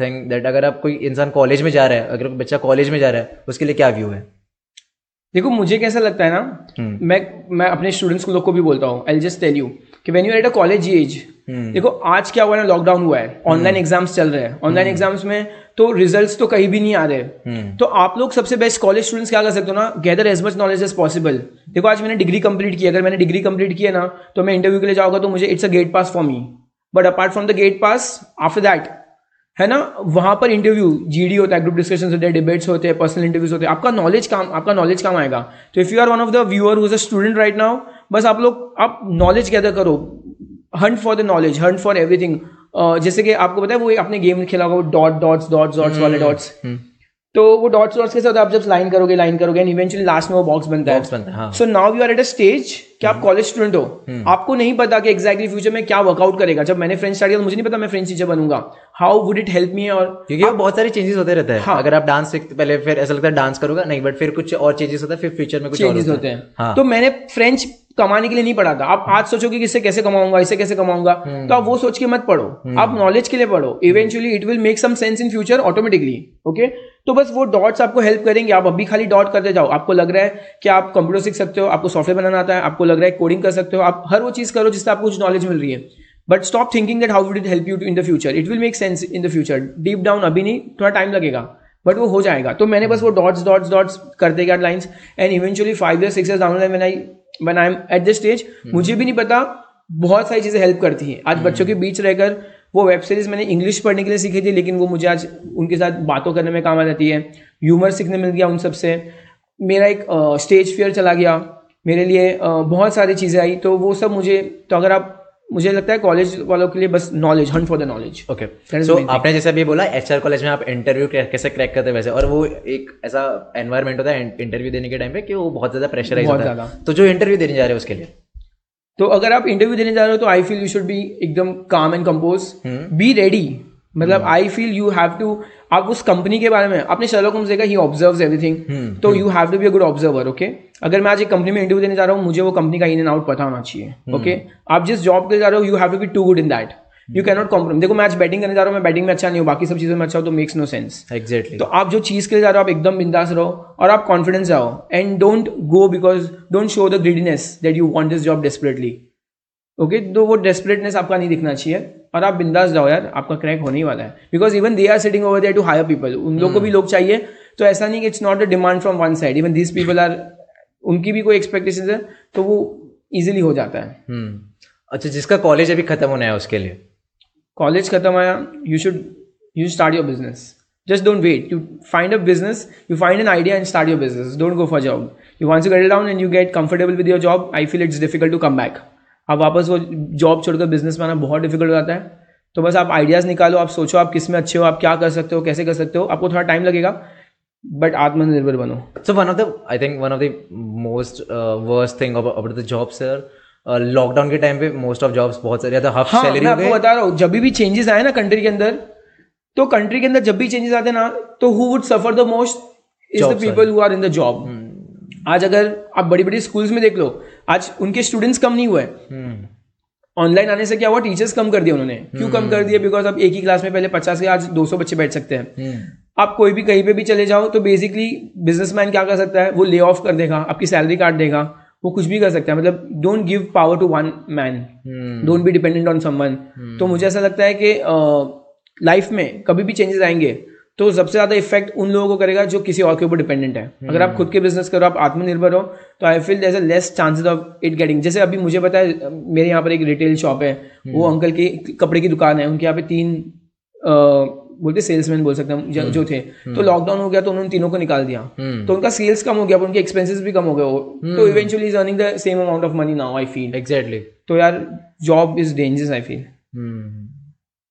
thing that अगर आप कोई इंसान कॉलेज में जा रहा है अगर बच्चा कॉलेज में जा रहा है उसके लिए क्या व्यू है देखो मुझे कैसा लगता है ना हम्म। मैं मैं अपने स्टूडेंट्स लोग को भी बोलता हूँ आई जस्ट टेल यू कि when you at a college age. देखो आज क्या हुआ है ना लॉकडाउन हुआ है। ऑनलाइन एग्ज़ाम्स चल रहे हैं। ऑनलाइन एग्ज़ाम्स में तो रिजल्ट्स तो कहीं भी नहीं आ रहे। हम्म। तो आप लोग सबसे बेस्ट कॉलेज स्टूडेंट्स क्या कर सकते हो ना? Gather as much knowledge as possible देखो आज मैंने डिग्री कंप्लीट की। अगर मैंने डिग्री कंप्लीट किया ना तो मैं इंटरव्यू के लिए जाऊँगा तो मुझे it's a gate pass for me but apart from the gate pass after that है ना वहाँ पर इंटरव्यू जीडी होता है ग्रुप डिस्कशन होते हैं डिबेट्स होते हैं पर्सनल इंटरव्यूज़ होते हैं। आपका नॉलेज काम आपका नॉलेज काम आएगा। तो if you are one of the viewer who's a student right now बस आप लोग आप नॉलेज गैदर करो। Hunt for the knowledge hunt for everything जैसे कि आपको पता है वो आपने गेम खेला होगा वो डॉट डॉट्स डॉट्स डॉट्स वाले डॉट्स तो वो डॉट्स डॉट्स के साथ आप जब लाइन करोगे लाइन करोगे एंड इवेंचुअली लास्ट में वो बॉक्स बनता है। So now you are at a stage कि आप कॉलेज स्टूडेंट हो। आपको नहीं पता कि एग्जैक्टली फ्यूचर में क्या वर्कआउट करेगा। जब मैंने फ्रेंच स्टार्ट किया तो मुझे नहीं पता मैं French teacher बनूँगा। How would it help me और क्योंकि वो बहुत सारे चेंजेस होते रहते हैं। हाँ। अगर आप डांस सीखते पहले फिर ऐसा लगता है डांस करोगा नहीं बट फिर कुछ और चेंजेस होता है फिर फ्यूचर में कुछ चेंजेस होते हैं। हाँ। तो मैंने फ्रेंच कमाने के लिए नहीं पढ़ा था आप आज सोचोगे कि इससे कैसे कमाऊँगा इससे कैसे कमाऊँगा? तो आप वो सोच के मत पढ़ो। आप नॉलेज के लिए पढ़ो। Eventually it will make some sense in future automatically okay तो बस वो डॉट्स आपको हेल्प करेंगे। आप अभी खाली डॉट करते जाओ। आपको लग रहा है कि आप कंप्यूटर सीख सकते हो आपको सॉफ्टवेयर बनाना आता है आपको लग रहा है कोडिंग कर सकते हो आप हर वो चीज़ करो जिससे आपको कुछ नॉलेज मिल रही है। But stop thinking that how would it help you in the future it will make sense in the future deep down अभी नहीं थोड़ा टाइम लगेगा। बट वो हो जाएगा। तो मैंने बस वो डॉट्स डॉट्स डॉट्स करते गया lines and eventually five year six year down line मैंने I when I am at the stage मुझे भी नहीं पता बहुत सारी चीज़ें हेल्प करती हैं। आज बच्चों के बीच रहकर वो वेब सीरीज़ मैंने इंग्लिश पढ़ने के लिए सीखी थी लेकिन वो मुझे आज उनके साथ बातों करने में काम आ जाती है। ह्यूमर सीखने मिल गया उन सबसे मेरा एक स्टेज फियर चला गया। मेरे लिए बहुत सारी चीज़ें आई। तो वो सब मुझे तो अगर आप मुझे लगता है कॉलेज वालों के लिए बस knowledge hunt for the knowledge okay so. आपने जैसे अभी बोला एचआर कॉलेज में आप इंटरव्यू कैसे क्रैक करते हैं वैसे? और वो एक ऐसा एनवायरमेंट होता है इंटरव्यू देने के टाइम पे कि वो बहुत ज़्यादा प्रेशर होता है। तो जो इंटरव्यू देने जा रहे हो उसके लिए? तो अगर आप इंटरव्यू देने जा रहे हो तो I feel you should be एकदम calm and compose be ready मतलब I feel you have to आप उस कंपनी के बारे में आपने शर्लॉक होम्स देखा ही ऑब्ज़र्व एवरीथिंग तो you have to be a good observer okay अगर मैं आज एक कंपनी में इंटरव्यू देने जा रहा हूँ मुझे वो कंपनी का इन एंड आउट पता होना चाहिए ओके आप जिस जॉब के जा रहे हो you have to be too good in that you cannot compromise देखो मैं आज बैटिंग करने जा रहा हूँ मैं बैटिंग में अच्छा नहीं हूँ बाकी सब चीज़ों में अच्छा हो तो मेक्स नो सेंस एक्जैक्टली तो आप जो चीज़ के लिए जा रहे हो आप एकदम बिंदास रहो और आप कॉन्फिडेंस जाओ. And don't go because don't show the greediness that you want this job desperately okay तो वो डेस्परेटनेस आपका नहीं दिखना चाहिए। और आप बिंदास जाओ यार आपका क्रैक होने ही वाला है। Because even they are sitting over there to hire people उन लोग को भी लोग चाहिए। तो ऐसा नहीं कि it's not a demand from one side even this people are उनकी भी कोई एक्सपेक्टेशन है तो वो इजिली हो जाता है। हम्म अच्छा जिसका कॉलेज अभी खत्म होना है उसके लिए? कॉलेज खत्म आया you should you start your business just don't wait you find a business you find an idea and start your business don't go for job you once you get it down and you get comfortable with your job i feel it's difficult to come back अब वापस वो job छोड़कर business में आना बहुत difficult हो जाता है। तो बस आप आइडियाज़ निकालो आप सोचो आप किसमें अच्छे हो आप क्या कर सकते हो कैसे कर सकते हो। आपको थोड़ा टाइम लगेगा बट आत्मनिर्भर बनो। So one of the of the most uh, worst thing about, about the jobs sir, uh, lockdown के टाइम पे मोस्ट ऑफ़ जॉब्स बहुत सारे या तो हाफ़ हाँ सैलरी मैं आपको बता रहा हूँ जब भी चेंजेस आए ना कंट्री के अंदर तो कंट्री के अंदर जब भी चेंजेस आते ना तो who would suffer the most is the people who are in the job आज अगर आप बड़ी बड़ी स्कूल्स में देख लो आज उनके स्टूडेंट्स कम नहीं हुए हम्म, ऑनलाइन आने से क्या हुआ? टीचर्स कम कर दिए उन्होंने। क्यों कम कर दिए? बिकॉज़ अब एक ही क्लास में पहले पचास के आज दो सौ बच्चे बैठ सकते हैं। हम्म, आप कोई भी कहीं पे भी चले जाओ तो बेसिकली बिजनेसमैन क्या कर सकता है? वो ले ऑफ़ कर देगा आपकी सैलरी काट देगा वो कुछ भी कर सकता है। मतलब don't give power to one man hmm, don't be dependent on someone तो मुझे ऐसा लगता है कि लाइफ में कभी भी चेंजेस आएँगे तो सबसे ज़्यादा इफ़ेक्ट उन लोगों को करेगा जो किसी और के ऊपर डिपेंडेंट है। अगर आप खुद के बिज़नेस करो आप आत्मनिर्भर हो तो I feel there less chances of it getting जैसे अभी मुझे पता है मेरे यहाँ पर एक रिटेल शॉप है वो अंकल की कपड़े की दुकान है उनके यहाँ पे तीन बोलते सेल्समैन बोल सकते हैं जो- जो थे। तो लॉकडाउन हो गया तो उन्होंने तीनों को निकाल दिया। हम्म, तो उनका सेल्स कम हो गया उनके एक्सपेंसेस भी कम हो गए। तो eventually is earning the same amount of money now I feel exactly, तो यार job is dangerous I feel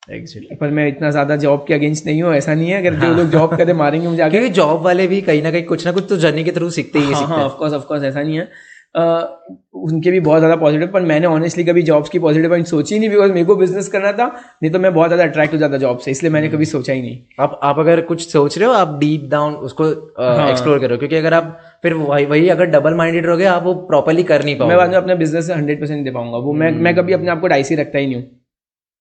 hmm, exactly. पर मैं इतना ज़्यादा जॉब के अगेंस्ट नहीं हूँ ऐसा नहीं है। अगर जो लोग जॉब करे मारेंगे मुझे आगे। क्योंकि जॉब वाले भी कहीं ना कहीं कुछ ना कुछ तो जर्नी के थ्रू सीखते ही हाँ सीखते हाँ हैं। ऑफ़ कोर्स ऑफ़ कोर्स ऐसा नहीं है। Uh, उनके भी बहुत ज़्यादा पॉजिटिव पर मैंने ऑनेस्टली कभी जॉब्स की पॉजिटिव पॉइंट सोची नहीं बिकॉज़ मेरे को बिज़नेस करना था नहीं तो मैं बहुत ज़्यादा अट्रैक्ट हो जाता जॉब से इसलिए मैंने कभी सोचा ही नहीं। आप आप अगर कुछ सोच रहे हो आप डीप डाउन उसको एक्सप्लोर करो क्योंकि अगर आप फिर वही वही अगर डबल माइंडेड रहोगे आप वो प्रॉपरली कर नहीं मैं बाद में अपने बिज़नेस से हंड्रेड परसेंट दे पाऊँगा। वो मैं मैं कभी अपने आप को डाइसी रखता ही नहीं हूँ।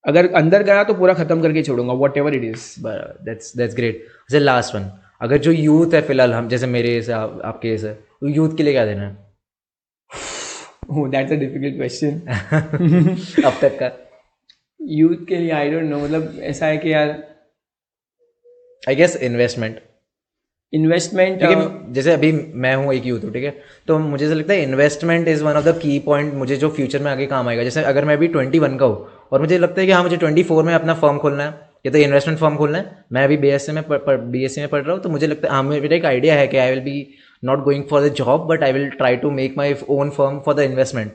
अगर अंदर गया तो पूरा खत्म करके छोड़ूँगा whatever it is that's that's great अच्छा लास्ट वन अगर जो यूथ है फ़िलहाल हम जैसे मेरे से आप, आपके से तो यूथ के लिए क्या देना है? That's a difficult question. अब तक का। यूथ के लिए आई डोंट नो मतलब ऐसा है कि यार आई गेस इन्वेस्टमेंट इन्वेस्टमेंट जैसे अभी मैं हूँ एक यूथ हूँ ठीक है? तो मुझे ऐसा लगता है investment is one of the key point मुझे जो फ्यूचर में आगे काम आएगा। जैसे अगर मैं अभी ट्वेंटी वन का हूँ और मुझे लगता है कि हाँ मुझे ट्वेंटी फोर में अपना फर्म खोलना है या तो इन्वेस्टमेंट फर्म खोलना है। मैं अभी बी एस में बी एस सी में पढ़ रहा हूँ तो मुझे लगता है हाँ मेरा एक आइडिया है कि I will be not going for the job but I will try to make my own firm for the investment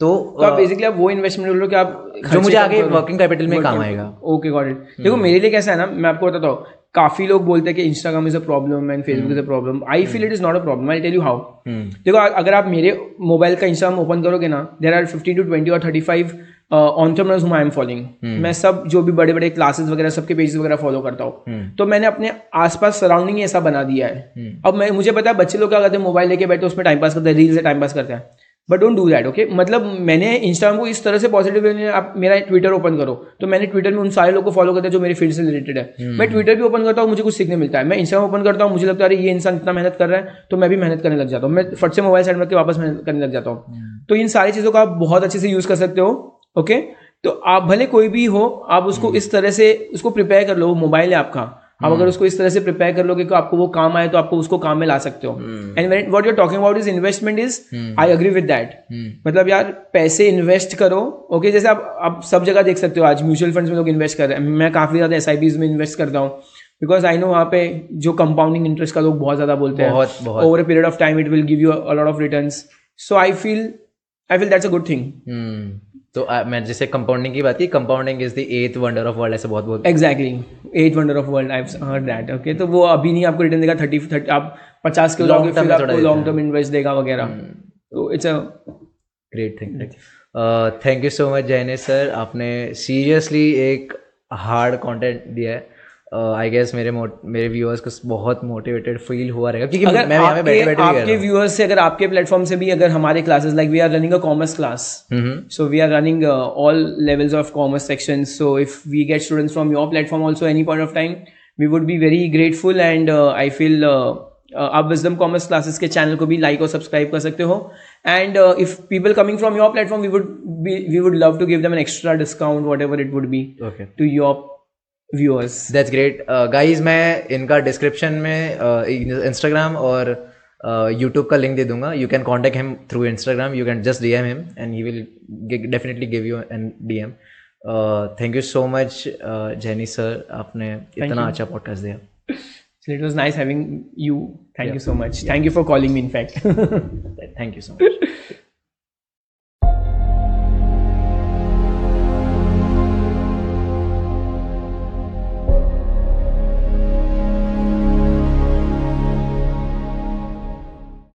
तो तो आप बेसिकली आप वो इन्वेस्टमेंट बोल हो कि आप जो मुझे आगे वर्किंग कैपिटल में काम आएगा। ओके गॉट इट देखो मेरे लिए कैसा है ना मैं आपको बताता हूँ। काफ़ी लोग बोलते हैं कि Instagram is a problem and Facebook is a problem I feel it is not a problem I tell you how देखो अगर आप मेरे मोबाइल का इंस्टाग्राम ओपन करोगे ना there are fifty two twenty और thirty five entrepreneurs whom I am following मैं सब जो भी बड़े बड़े क्लासेस वगैरह सबके पेजेस वगैरह फॉलो करता हूँ। तो मैंने अपने आसपास सराउंडिंग ऐसा बना दिया है। अब मैं मुझे पता है बच्चे लोग क्या करते हैं मोबाइल लेके बैठे उसमें टाइम पास करते हैं रील से टाइम पास करते हैं। But don't do that okay मतलब मैंने इंस्टाग्राम को इस तरह से पॉजिटिव वे में आप मेरा ट्विटर ओपन करो। तो मैंने ट्विटर में उन सारे लोग को फॉलो करते हैं जो मेरे फ़ील्ड से रिलेटेड है। Hmm. मैं ट्विटर भी ओपन करता हूँ मुझे कुछ सीखने मिलता है। मैं इंस्टाग्राम ओपन करता हूँ मुझे लगता है अरे ये इंसान इतना मेहनत कर रहा है तो मैं भी मेहनत करने लग जाता हूँ। मैं फट से मोबाइल साइड में वापस मेहनत करने लग जाता हूँ। तो इन सारी चीज़ों का आप बहुत अच्छे से यूज़ कर सकते हो। ओके तो आप भले कोई भी हो आप उसको इस तरह से उसको प्रिपेयर कर लो वो मोबाइल है आपका। आप अगर उसको इस तरह से प्रिपेयर कर लोगे कि आपको वो काम आए तो आपको उसको काम में ला सकते हो। And what you talking about is investment is I agree with that मतलब यार पैसे इन्वेस्ट करो ओके okay, जैसे आप आप सब जगह देख सकते हो आज म्यूचुअल फंड्स में लोग इन्वेस्ट कर रहे हैं। मैं काफ़ी ज़्यादा एस आई बीज में इन्वेस्ट करता हूँ। बिकॉज़ आई नो वहाँ पे जो कंपाउंडिंग इंटरेस्ट का लोग बहुत ज़्यादा बोलते हैं। Over a period of time it will give you a lot of return so I feel I feel that's a good thing hmm. तो आ, मैं जैसे कंपाउंडिंग की बात की compounding is the eighth wonder of world ऐसे बहुत बहुत exactly eighth wonder of world I heard that okay तो वो अभी नहीं आपको रिटर्न देगा थर्टी थर्टी आप पचास के लॉन्ग जाओगे term फिर में थोड़ा आपको लॉन्ग टर्म इन्वेस्ट देगा वगैरह। तो it's a great thing thank you so much Jaini sir आपने सीरियसली एक हार्ड कॉन्टेंट दिया है। आई गेस मेरे मेरे व्यूअर्स को बहुत मोटिवेटेड फील हुआ रहेगा क्योंकि अगर मैं यहाँ पे बैठे आपके बैठे आपके व्यूअर्स से अगर आपके प्लेटफॉर्म से भी अगर हमारे classes like we are running a commerce class रहा So we are running uh, all levels of commerce sections. So if we get students from your platform also any point of time, we would be very grateful and uh, I feel uh, uh, आप wisdom commerce classes के channel को भी like और subscribe कर सकते हो। And if people coming from your platform we would we would love to give them an extra discount whatever it would be to your viewers that's great guys मैं इनका description में Instagram और YouTube का link दे दूँगा you can contact him through Instagram you can just D M him and he will definitely give you an D M thank you so much Jaini sir आपने इतना अच्छा podcast दिया So it was nice having you. Thank yeah. you so much. Yeah. Thank you for calling me, in fact. Thank you so much